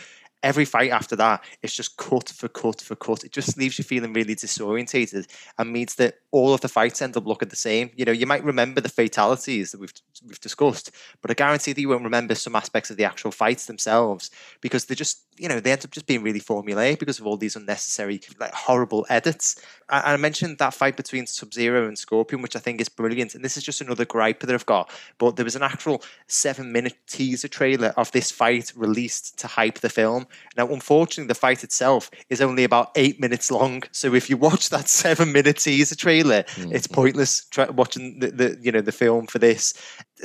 Every fight after that, it's just cut for cut for cut. It just leaves you feeling really disorientated and means that all of the fights end up looking the same. You know, you might remember the fatalities that we've we've discussed, but I guarantee that you won't remember some aspects of the actual fights themselves because they're just, you know, they end up just being really formulaic because of all these unnecessary, like horrible edits. I, I mentioned that fight between Sub Zero and Scorpion, which I think is brilliant, and this is just another gripe that I've got. But there was an actual seven-minute teaser trailer of this fight released to hype the film. Now, unfortunately, the fight itself is only about eight minutes long. So if you watch that seven-minute teaser trailer, it's mm-hmm. pointless try, watching the, the you know the film for this.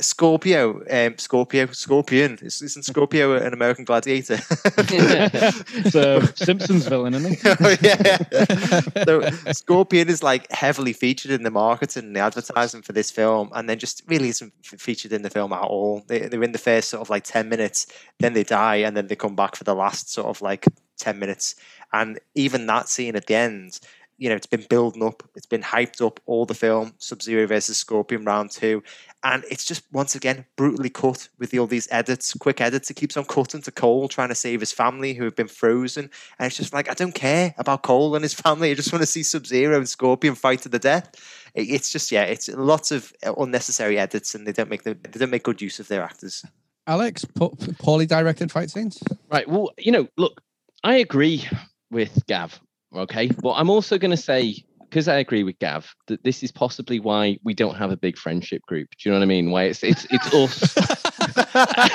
Scorpio, um, Scorpio, Scorpion. Is- Isn't Scorpio an American gladiator?
it's a Simpsons villain, isn't he?
Oh, yeah. so Scorpion is like heavily featured in the marketing and the advertising for this film, and then just really isn't featured in the film at all. They, they're in the first sort of like 10 minutes, then they die, and then they come back for the last sort of like 10 minutes. And even that scene at the end, you know, it's been building up, it's been hyped up all the film, Sub Zero versus Scorpion round two. And it's just once again brutally cut with all these edits, quick edits. It keeps on cutting to Cole trying to save his family who have been frozen. And it's just like, I don't care about Cole and his family. I just want to see Sub Zero and Scorpion fight to the death. It- It's just, yeah, it's lots of unnecessary edits and they don't make the, they don't make good use of their actors.
Alex, po- poorly directed fight scenes.
Right. Well, you know, look, I agree with Gav. Okay. But I'm also going to say, because I agree with Gav, that this is possibly why we don't have a big friendship group. Do you know what I mean? Why it's it's it's us.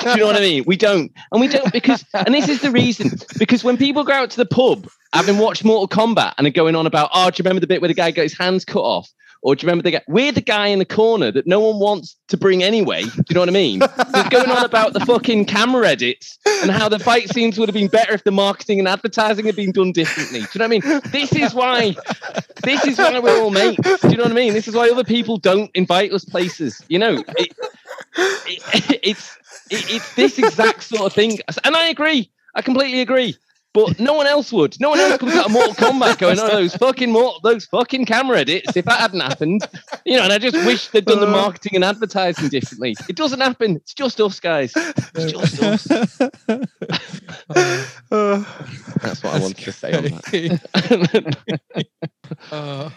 Do you know what I mean? We don't, and we don't because, and this is the reason because when people go out to the pub, having watched Mortal Kombat, and are going on about, oh, do you remember the bit where the guy got his hands cut off? Or do you remember the guy? We're the guy in the corner that no one wants to bring anyway. Do you know what I mean? That's going on about the fucking camera edits and how the fight scenes would have been better if the marketing and advertising had been done differently. Do you know what I mean? This is why. This is why we're all mates. Do you know what I mean? This is why other people don't invite us places. You know, it, it, it's it, it's this exact sort of thing, and I agree. I completely agree. But no one else would. No one else comes out of Mortal Kombat going, "Oh, those fucking Mortal, those fucking camera edits." If that hadn't happened, you know, and I just wish they'd done the uh. marketing and advertising differently. It doesn't happen. It's just us, guys. It's just us. Uh. That's what I wanted to say on that.
Uh.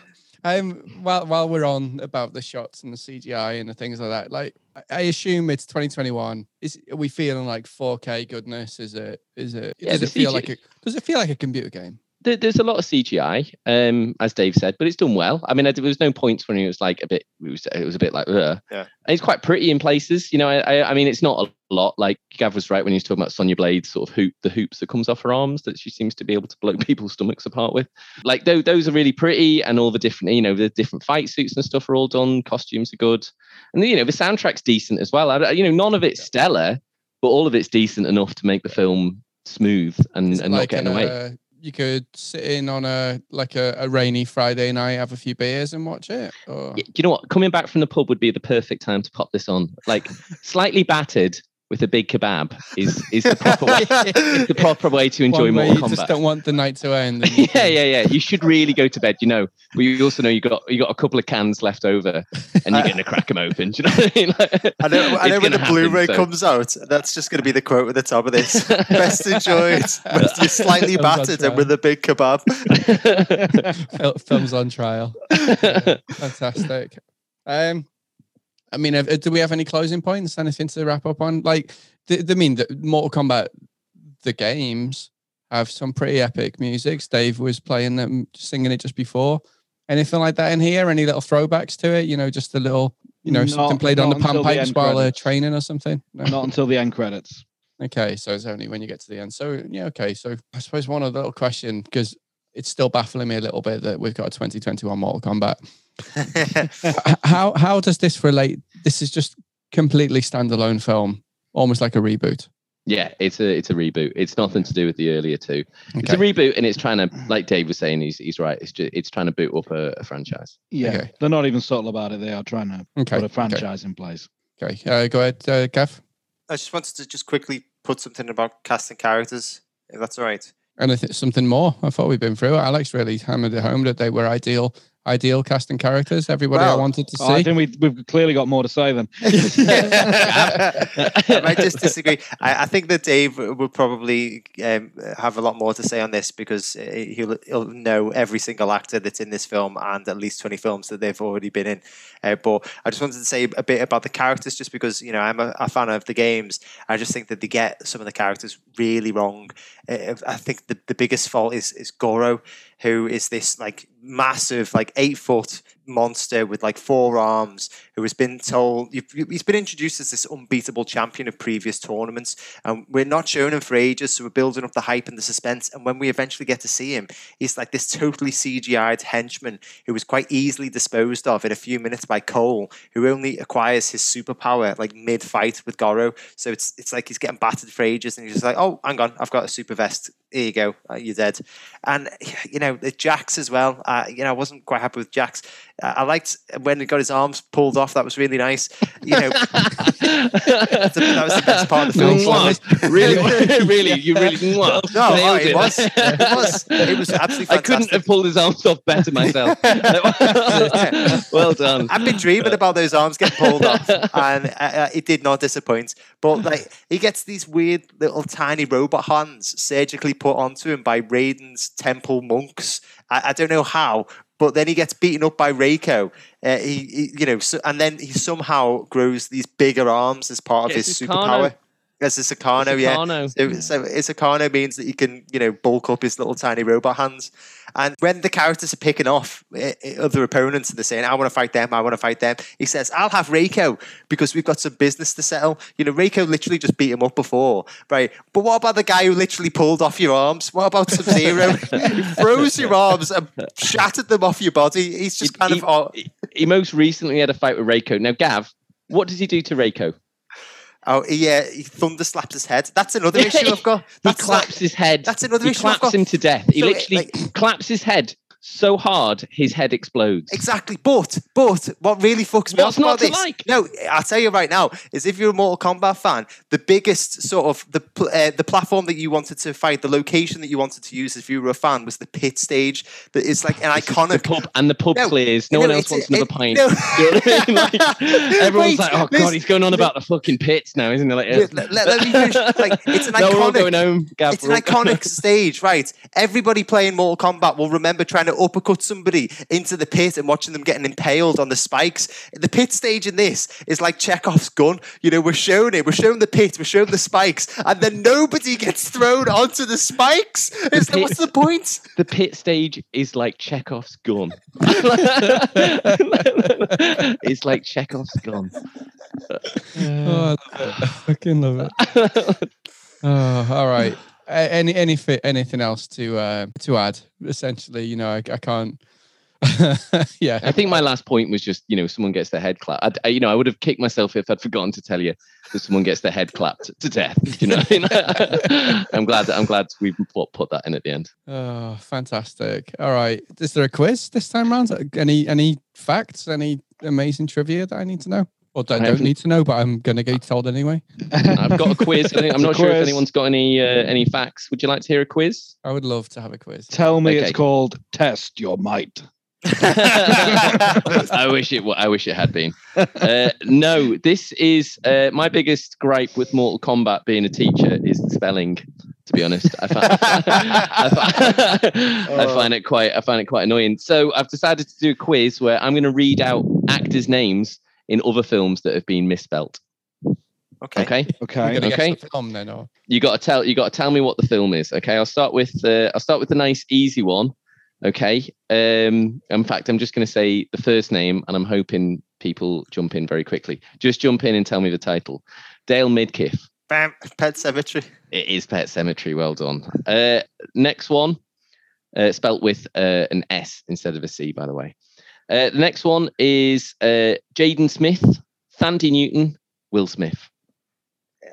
Um, while while we're on about the shots and the CGI and the things like that, like I- assume it's 2021. Is are we feeling like 4K goodness? Is it? Is it?
Yeah,
does it feel like a? Does it feel like a computer game?
There, there's a lot of CGI, um, as Dave said, but it's done well. I mean, I, there was no points when it was like a bit. It was, it was a bit like, Ugh.
Yeah.
And it's quite pretty in places. You know, I, I, mean, it's not a lot. Like Gav was right when he was talking about Sonya Blade's sort of hoop, the hoops that comes off her arms that she seems to be able to blow people's stomachs apart with. Like those, those are really pretty, and all the different, you know, the different fight suits and stuff are all done. Costumes are good, and you know, the soundtrack's decent as well. I, you know, none of it's stellar, but all of it's decent enough to make the film smooth and, and not
like
getting
an,
away.
uh, you could sit in on a like a, a rainy Friday night, have a few beers, and watch it. Or
Y- you know what? Coming back from the pub would be the perfect time to pop this on. Like slightly battered with a big kebab is is the proper way. is the proper way to enjoy
one where
Mortal
you just don't want the night to end.
yeah, yeah, yeah. You should really go to bed. You know, but you also know you got you got a couple of cans left over, and you're going to crack them open. Do you know what I mean? Like,
I know, I know when the
happen,
Blu-ray
so-
comes out, that's just going to be the quote at the top of this. Best enjoyed. when You're slightly
Comes
battered and with a big kebab.
Fil- films on trial. Yeah, fantastic. Um, I mean, have, do we have any closing points? Anything to wrap up on? Like, I mean, the Mortal Kombat, the games have some pretty epic music. Dave was playing them, singing it just before. Anything like that in here? Any little throwbacks to it? You know, just a little, you know, not, something played on the panpipes while uh, training or something?
No? Not until the end credits.
Okay, so it's only when you get to the end. So yeah, okay. So I suppose one other little question because it's still baffling me a little bit that we've got a 2021 Mortal Kombat. how how does this relate? This is just completely standalone film, almost like a reboot.
Yeah, it's a it's a reboot. It's nothing to do with the earlier two. Okay. It's a reboot, and it's trying to, like Dave was saying, he's he's right. It's just it's trying to boot up a, a franchise.
Yeah, okay. they're not even subtle about it. They are trying to okay. put a franchise in place.
Okay, uh, go ahead, uh, Kev.
I just wanted to just quickly put something about casting characters, if that's all right.
And I think something more. I thought we'd been through. Alex really hammered it home that they were ideal ideal casting characters. Everybody well, I wanted to see. I
think we, we've clearly got more to say than.
I might just disagree. I, I, think that Dave will probably um, have a lot more to say on this because uh, he'll, he'll know every single actor that's in this film and at least 20 films that they've already been in. Uh, but I just wanted to say a bit about the characters just because, you know, I'm a, a fan of the games. I just think that they get some of the characters really wrong. Uh, I think the, the biggest fault is, is Goro who is this like massive, like eight foot monster with like four arms who has been told he's been introduced as this unbeatable champion of previous tournaments and we're not showing him for ages so we're building up the hype and the suspense and when we eventually get to see him he's like this totally cgi'd henchman who was quite easily disposed of in a few minutes by cole who only acquires his superpower like mid-fight with goro. So it's it's like he's getting battered for ages and he's just like oh hang on i've got a super vest. Here you go. Uh, you're dead. And you know the jax as well. Uh, you know i wasn't quite happy with jax I liked when he got his arms pulled off. That was really nice. You know, that was the best part of the
film. really, really, you really
no, oh, it. it. was, it was, it was absolutely. Fantastic. I
couldn't have pulled his arms off better myself. well done.
I've been dreaming about those arms getting pulled off, and uh, uh, it did not disappoint. But like, he gets these weird little tiny robot hands surgically put onto him by Raiden's temple monks. I, I don't know how, but then he gets beaten up by Reiko. Uh, he, he, you know, so, and then he somehow grows these bigger arms as part of his superpower. As a Sakano, yeah. So, so Isakano means that he can, you know, bulk up his little tiny robot hands. And when the characters are picking off uh, other opponents and they're saying, I want to fight them, I want to fight them, he says, I'll have Reiko because we've got some business to settle. You know, Reiko literally just beat him up before, right? But what about the guy who literally pulled off your arms? What about Sub Zero? he froze your arms and shattered them off your body. He's just kind
he,
of. Oh.
He, he most recently had a fight with Reiko. Now, Gav, what does he do to Reiko?
Oh yeah, he thunder slaps his head. That's another issue I've got. That's
he claps like, his head.
That's another
he
issue.
He claps him to death. He so literally it, like, claps his head so hard his head explodes.
Exactly. But but what really fucks me
What's
off
about
this?
Like?
No, I'll tell you right now is if you're a Mortal Kombat fan, the biggest sort of the uh, the platform that you wanted to fight, the location that you wanted to use if you were a fan was the pit stage. That is like an iconic
the pub, and the pub no, clears. No, no one else wants another it, pint. No. you know I mean? like, everyone's Wait, like, oh god, he's going on about the fucking pits now, isn't it? Like,
let, let, let, me finish. Like it's an no, iconic. Going home, it's an iconic stage, right? Everybody playing Mortal Kombat will remember trying to uppercut somebody somebody into the pit and watching them getting impaled on the spikes. The pit stage in this is like Chekhov's gun. You know, we're showing it, we're showing the pit, we're showing the spikes, and then nobody gets thrown onto the spikes. The pit, what's the point?
The pit stage is like Chekhov's gun. it's like Chekhov's gun.
oh, I, love it. I fucking love it. Oh, all right. Any any anything else to uh, to add? Essentially, you know, I, I can't yeah.
I think my last point was just, you know, someone gets their head clapped. I, you know, I would have kicked myself if I'd forgotten to tell you that someone gets their head clapped to death. You know, I'm glad that I'm glad we've put, put that in at the end.
Oh, fantastic! All right, is there a quiz this time around? Any any facts? Any amazing trivia that I need to know? Or I don't need to know, but I'm going to get told anyway.
I've got a quiz. I'm not sure if anyone's got any uh, any facts. Would you like to hear a quiz?
I would love to have a quiz.
Tell me okay. it's called Test Your Might.
I wish it. I wish it had been. Uh, no, this is uh, my biggest gripe with Mortal Kombat being a teacher is the spelling. To be honest, I find, I, find, I find it quite. I find it quite annoying. So I've decided to do a quiz where I'm going to read out actors' names in other films that have been misspelt.
Okay.
Okay,
Okay.
gonna
Okay.
the film then, or
you got to tell you got to tell me what the film is. Okay, I'll start with uh, I'll start with the nice easy one. Okay, um, in fact, I'm just going to say the first name, and I'm hoping people jump in very quickly. Just jump in and tell me the title. Dale Midkiff.
Bam. Pet Cemetery.
It is Pet Cemetery. Well done. Uh, next one, uh, spelt with uh, an S instead of a C, by the way. Uh, the next one is uh, Jaden Smith, Thandie Newton, Will Smith,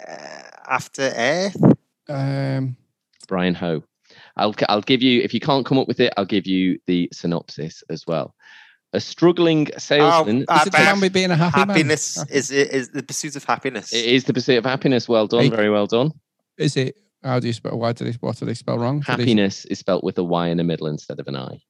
Uh, after Earth.
um,
Brian Howe. I'll I'll give you if you can't come up with it, I'll give you the synopsis as well. A struggling salesman.
Ah,
is it the
bam.
one with being a happy
happiness
man?
is it is the pursuit of happiness.
it is the pursuit of happiness. Well done, very well done.
Is it? How do you spell? Why did they? What did they spell wrong? Did they-
Happiness is spelt with a Y in the middle instead of an I,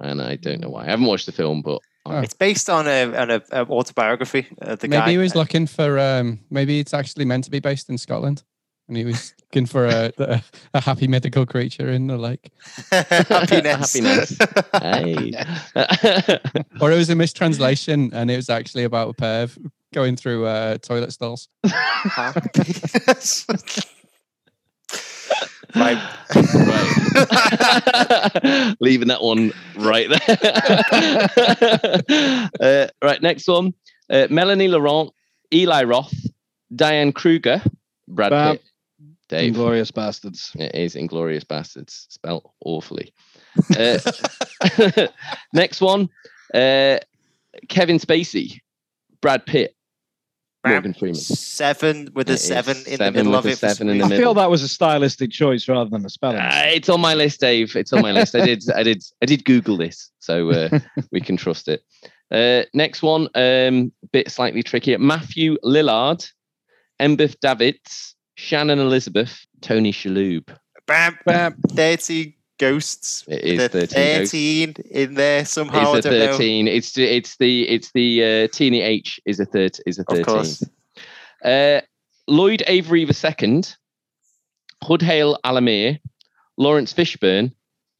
and I don't know why. I haven't watched the film, but
Oh.
It's based on a on a, a autobiography. Uh, the
maybe
guy.
he was looking for. Um, maybe it's actually meant to be based in Scotland, and he was looking for a a, a happy mythical creature in the lake,
happiness.
Happiness. hey.
or it was a mistranslation, and it was actually about a perv going through uh, toilet stalls.
Happiness. right.
right. Leaving that one right there. uh, right, next one. Uh, Melanie Laurent, Eli Roth, Diane Kruger, Brad
Bam.
Pitt, Dave.
Inglorious bastards.
It is Inglorious Bastards, spelt awfully. Uh, next one. Uh, Kevin Spacey, Brad Pitt, Morgan Freeman.
Seven with a
is
seven in the middle of it.
seven in the
I
reason.
feel that was a stylistic choice rather than a spelling.
Uh, it's on my list, Dave. It's on my list. I did, I did, I did Google this, so uh, we can trust it. Uh, next one, um, bit slightly trickier. Matthew Lillard, Embeth Davidtz, Shannon Elizabeth, Tony Shalhoub.
Bam,
Bam.
13 ghosts.
It is
The
13
13 in there somehow.
It's a
don't know.
thirteen. It's the it's the it's the uh, teeny H is a third is a thirteen.
Of course.
Uh, Lloyd Avery II, Hudhail Al-Amir, Laurence Fishburne,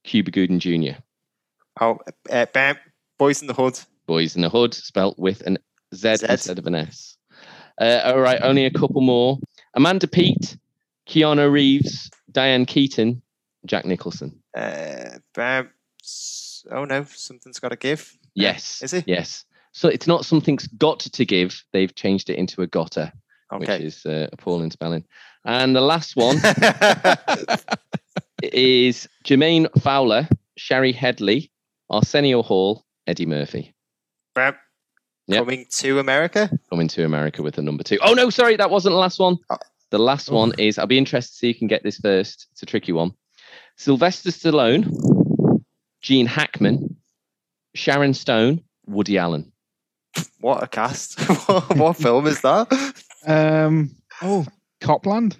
Cuba Gooding Jr.
Oh, uh, bam. Boys in the Hood.
Boys in the Hood, spelt with an Z,
Z.
instead of an S. Uh, all right, only a couple more. Amanda Peet, Keanu Reeves, Diane Keaton, Jack Nicholson.
Uh, bam. Oh no, something's got to give.
Yes.
Is it?
Yes. So it's not something's got to give. They've changed it into a gotta, which is uh, appalling spelling. And the last one is Jermaine Fowler, Shari Headley, Arsenio Hall, Eddie Murphy.
bam.
Yep.
Coming to America.
Coming to America with the number two. Oh no, sorry, that wasn't the last one.
Oh.
The last one is I'll be interested to see if you can get this first. It's a tricky one. Sylvester Stallone, Gene Hackman, Sharon Stone, Woody Allen.
What a cast. what, what film is that?
Um,
Oh,
Cop Land.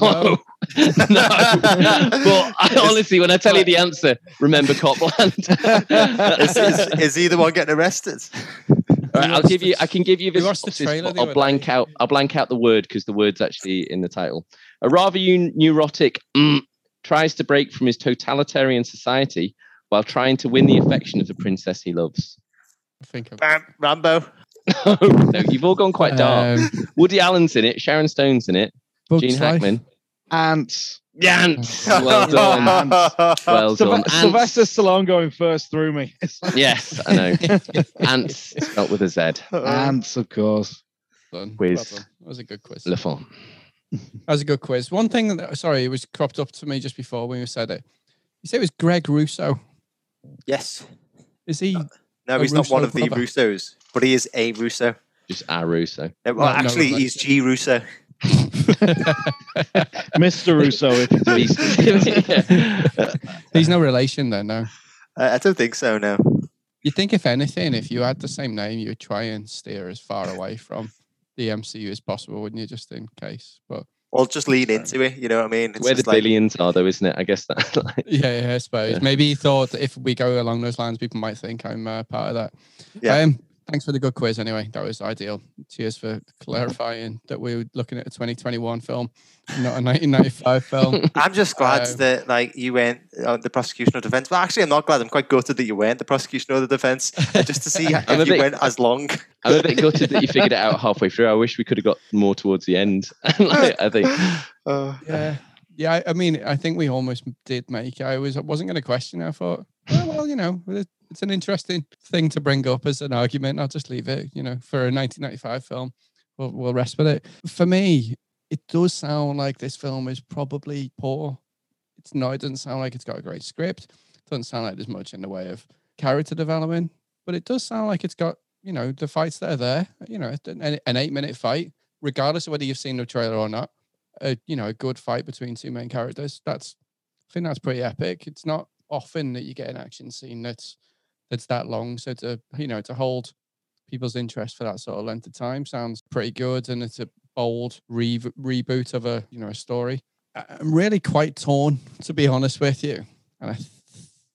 No, no. but I, honestly, when I tell you the answer, remember Cop Land.
Is, is, is he the one getting arrested?
All right, I'll give you. I can give you this.
watched the
synopsis,
trailer
but I'll blank
day.
out. I'll blank out the word because the word's actually in the title. A rather un- neurotic mm, tries to break from his totalitarian society while trying to win the affection of the princess he loves.
I think of
Bam. Rambo.
no, you've all gone quite dark.
Um,
Woody Allen's in it. Sharon Stone's in it.
Bugs
Gene
Life.
Hackman.
Ants.
Yance. Well done. Well
Sylve-
done.
Sylvester Stallone going first through me.
Yes, I know. Ants spelt with a Z.
Ants, of course.
Done.
Quiz.
Well. That was a good quiz.
Le Fond.
That was a good quiz. One thing that sorry, it was cropped up to me just before when you said it. You said it was Greg Russo.
yes.
Is he?
No,
A
he's not one
Russo
of the
brother.
Russos, but he is a Russo.
Just Aruso.
No, well,
No, no
actually, he's. G Russo.
Mr. Russo, if you
To be specific.
He's no relation then, no.
Uh, I don't think so. No.
You think if anything, if you had the same name, you would try and steer as far away from the MCU as possible, wouldn't you? Just in case. But
Or just lean into it. You know what I mean? It's
Where the
just like,
billions are, though, isn't it? I guess that. like,
yeah, yeah I suppose.
Yeah.
Maybe he thought if we go along those lines, people might think I'm uh, part of that.
Yeah.
Um, thanks for the good quiz anyway. That was ideal. cheers for clarifying that we were looking at a 2021 film, not a 1995 film.
I'm just glad
Um,
that like you weren't uh, the prosecution or defense. Well, actually, I'm not glad. I'm quite gutted that you weren't the prosecution or the defense, uh, just to see if
a
you
bit-
went as long.
I'm a bit gutted that you figured it out halfway through. I wish we could have got more towards the end. Like, I think
Uh,
Yeah. Yeah, I, mean, I think we almost did make. I was I wasn't going to question. it. I thought, oh, well, you know, it's an interesting thing to bring up as an argument. I'll just leave it, you know, for a 1995 film. We'll, we'll rest with it. For me, it does sound like this film is probably poor. It's not. It doesn't sound like it's got a great script. It doesn't sound like there's much in the way of character development. But it does sound like it's got, you know, the fights that are there. You know, an, an eight-minute fight, regardless of whether you've seen the trailer or not a you know a good fight between two main characters. That's I think that's pretty epic. It's not often that you get an action scene that's that's that long. So to you know to hold people's interest for that sort of length of time sounds pretty good, and it's a bold re- reboot of a you know a story. I'm really quite torn to be honest with you, and I. Th-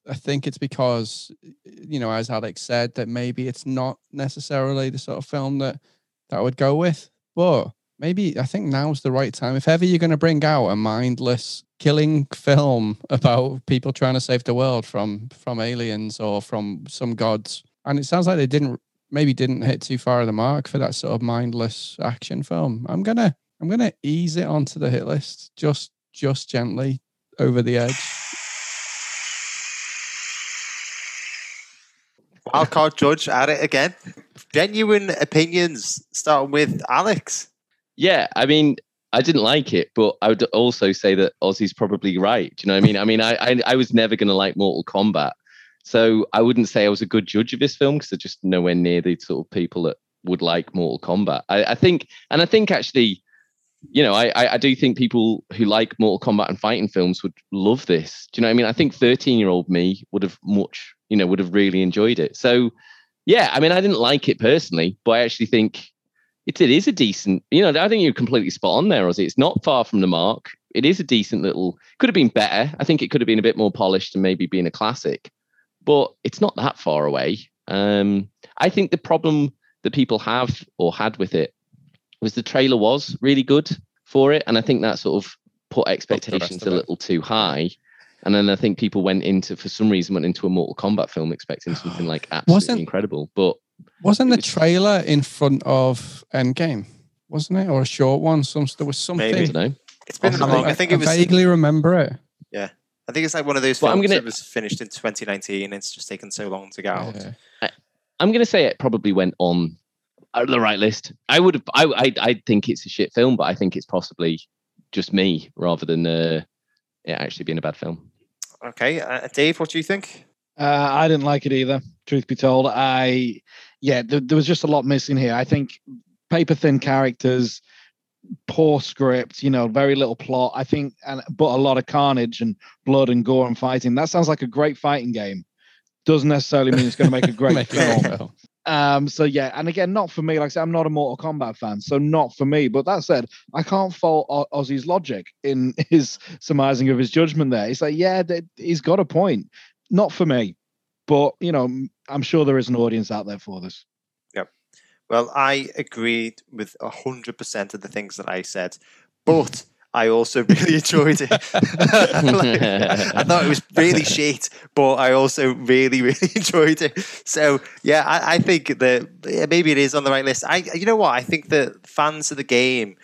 I think it's because, you know, as Alex said, that maybe it's not necessarily the sort of film that that I would go with. But maybe I think now's the right time. If ever you're going to bring out a mindless killing film about people trying to save the world from from aliens or from some gods, and it sounds like they didn't maybe didn't hit too far of the mark for that sort of mindless action film. I'm gonna I'm gonna ease it onto the hit list just just gently over the edge.
Wildcard judge at it again. Genuine opinions, starting with Alex.
Yeah, I mean, I didn't like it, but I would also say that Ozzy's probably right. Do you know what I mean? I mean, I I, I was never going to like Mortal Kombat, so I wouldn't say I was a good judge of this film because they're just nowhere near the sort of people that would like Mortal Kombat. I, I think, and I think actually, you know, I, I I do think people who like Mortal Kombat and fighting films would love this. Do you know what I mean? I think thirteen year old me would have much, you know, would have really enjoyed it. So. Yeah, I mean, I didn't like it personally, but I actually think it's it is a decent. You know, I think you're completely spot on there, Ozzy. It's not far from the mark. It is a decent little. Could have been better. I think it could have been a bit more polished and maybe been a classic, but it's not that far away. Um, I think the problem that people have or had with it was the trailer was really good for it, and I think that sort of put expectations a
it.
little too high. And then I think people went into, for some reason, went into a Mortal Kombat film expecting something like absolutely
Wasn't-
incredible. But
Wasn't the trailer in front of Endgame? Wasn't it, or a short one? Some there was something.
I
Maybe.
don't know.
It's been
Possibly.
long. I think it was.
vaguely remember it.
Yeah, I think it's like one of those
Well, I'm
films
gonna-
that was finished in 2019. It's just taken so long to get out.
Yeah.
I'm going to say it probably went on uh, the right list. I would have. I, I I think it's a shit film, but I think it's possibly just me rather than uh, it actually being a bad film.
Okay, uh, Dave, what do you think?
Uh, I didn't like it either. Truth be told, I yeah, there, there was just a lot missing here. I think paper thin characters, poor script, you know, very little plot. I think, and but a lot of carnage and blood and gore and fighting. That sounds like a great fighting game. Doesn't necessarily mean it's going to make a great
Make
film. Um, so yeah, and again, not for me. Like I said, I'm not a Mortal Kombat fan, so not for me. But that said, I can't fault O- Ozzy's logic in his surmising of his judgment. There, he's like, yeah, th- he's got a point. Not for me, but you know, I'm sure there is an audience out there for this. Yeah.
Well, I agreed with 100% of the things that I said, but I also really enjoyed it. Like, I thought it was really shit, but I also really, really enjoyed it. So, yeah, I, I think that yeah, maybe it is on the right list. I, you know what? I think that fans of the game,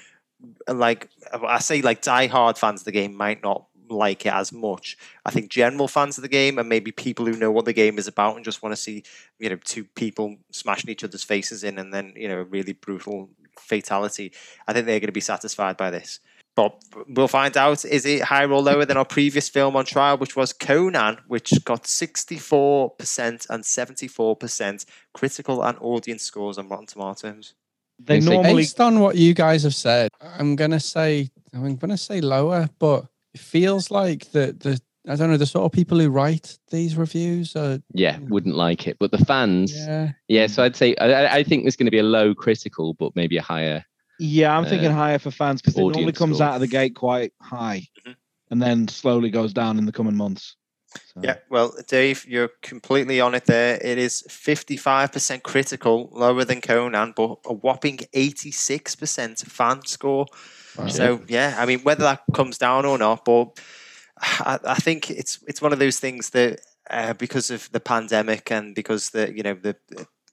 like I say, like die-hard fans of the game, might not like it as much. I think general fans of the game and maybe people who know what the game is about and just want to see, you know, two people smashing each other's faces in and then, you know, a really brutal fatality. I think they're going to be satisfied by this. But we'll find out. Is it higher or lower than our previous film on trial, which was Conan, which got 64% and 74% critical and audience scores on Rotten Tomatoes?
They normally
Based on what you guys have said, I'm gonna say I'm gonna say lower, but it feels like the the I don't know the sort of people who write these reviews are
yeah, wouldn't like it, but the fans, yeah.
yeah
so I'd say I, I- I think there's going to be a low critical, but maybe a higher.
Yeah, I'm thinking
uh,
higher for fans because it normally comes
score.
out of the gate quite high
Mhm.
and then slowly goes down in the coming months. So,
Yeah, well, Dave, you're completely on it there. It is 55% critical, lower than Conan, but a whopping 86% fan score.
Wow.
So yeah, I mean, whether that comes down or not, but I, I think it's it's one of those things that uh, because of the pandemic and because the you know the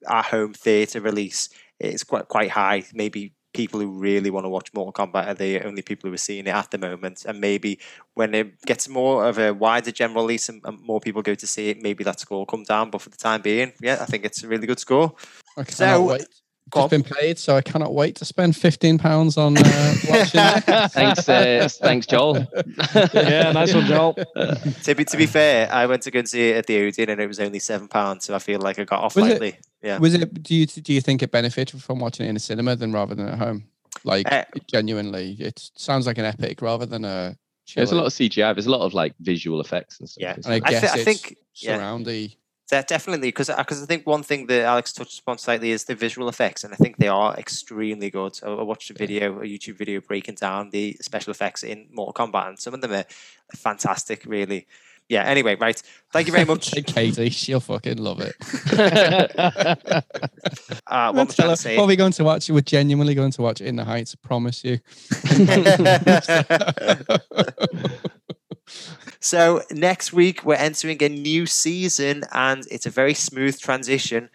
our home theatre release is quite quite high. Maybe people who really want to watch Mortal Kombat are the only people who are seeing it at the moment, and maybe when it gets more of a wider general release and, and more people go to see it, maybe that score will come down. But for the time being, yeah, I think it's a really good score.
I
So,
wait.
Go
Just been paid, so I cannot wait to spend fifteen pounds on uh, watching it.
thanks, uh, thanks, Joel.
yeah, nice one, Joel.
To be to be fair, I went to go and see it at the Odeon, and it was only seven pounds, so I feel like I got off
Was it-
lightly. Yeah.
Was it? Do you do you think it benefited from watching it in a cinema than rather than at home? Like
Uh,
genuinely, it sounds like an epic rather than a.
There's a lot of CGI. There's a lot of like visual effects and stuff.
Yeah.
and I
there?
I thi-
guess
I
it's
think- yeah. De- definitely, because because I think one thing that Alex touched upon slightly is the visual effects, and I think they are extremely good. I, I watched a video, a YouTube video breaking down the special effects in Mortal Kombat, and some of them are fantastic. Really, yeah. Anyway, right. Thank you very much.
Katie, she'll fucking love it.
Uh, what
Tell her? What are we going to watch? We're genuinely going to watch it In the Heights. I promise you.
so next week we're entering a new season, and it's a very smooth transition,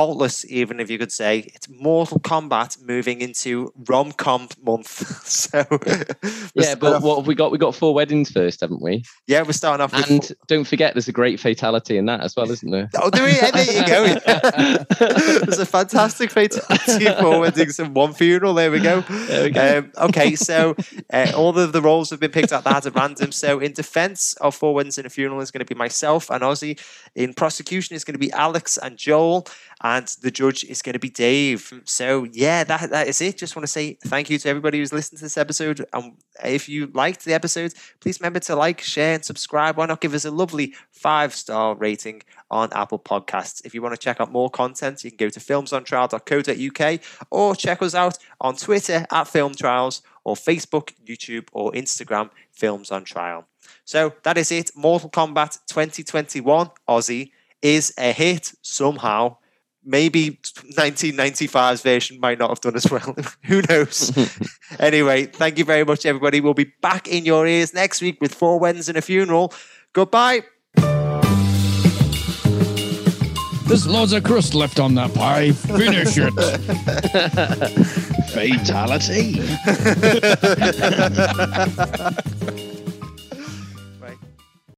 faultless, even if you could say. It's Mortal Kombat moving into rom com month. so
yeah, but
off-
what have we got? We got four weddings first, haven't we?
yeah, we're starting off with.
And don't forget, there's a great fatality in that as well, isn't there?
Oh, do we? Yeah, there you go. There's a fantastic fatality four weddings and one funeral. There we go.
There we go.
Um, okay, so uh, all of the roles have been picked out that at random. So in defence of four weddings and a funeral is going to be myself and Ozzy. In prosecution is going to be Alex and Joel, and the judge is going to be Dave. Hmm. So yeah, that that is it. Just want to say thank you to everybody who's listened to this episode. And if you liked the episode, please remember to like, share, and subscribe. Why not give us a lovely five star rating on Apple Podcasts? If you want to check out more content, you can go to filmsontrial.co.uk or check us out on Twitter at Film Trials or Facebook, YouTube, or Instagram, Films on Trial. So that is it. Mortal Kombat 2021 Ozzy is a hit somehow. Maybe 1995's version might not have done as well. Who knows? anyway, thank you very much, everybody. We'll be back in your ears next week with four weddings and a funeral. Goodbye.
There's loads of crust left on that pie. Finish it.
Fatality.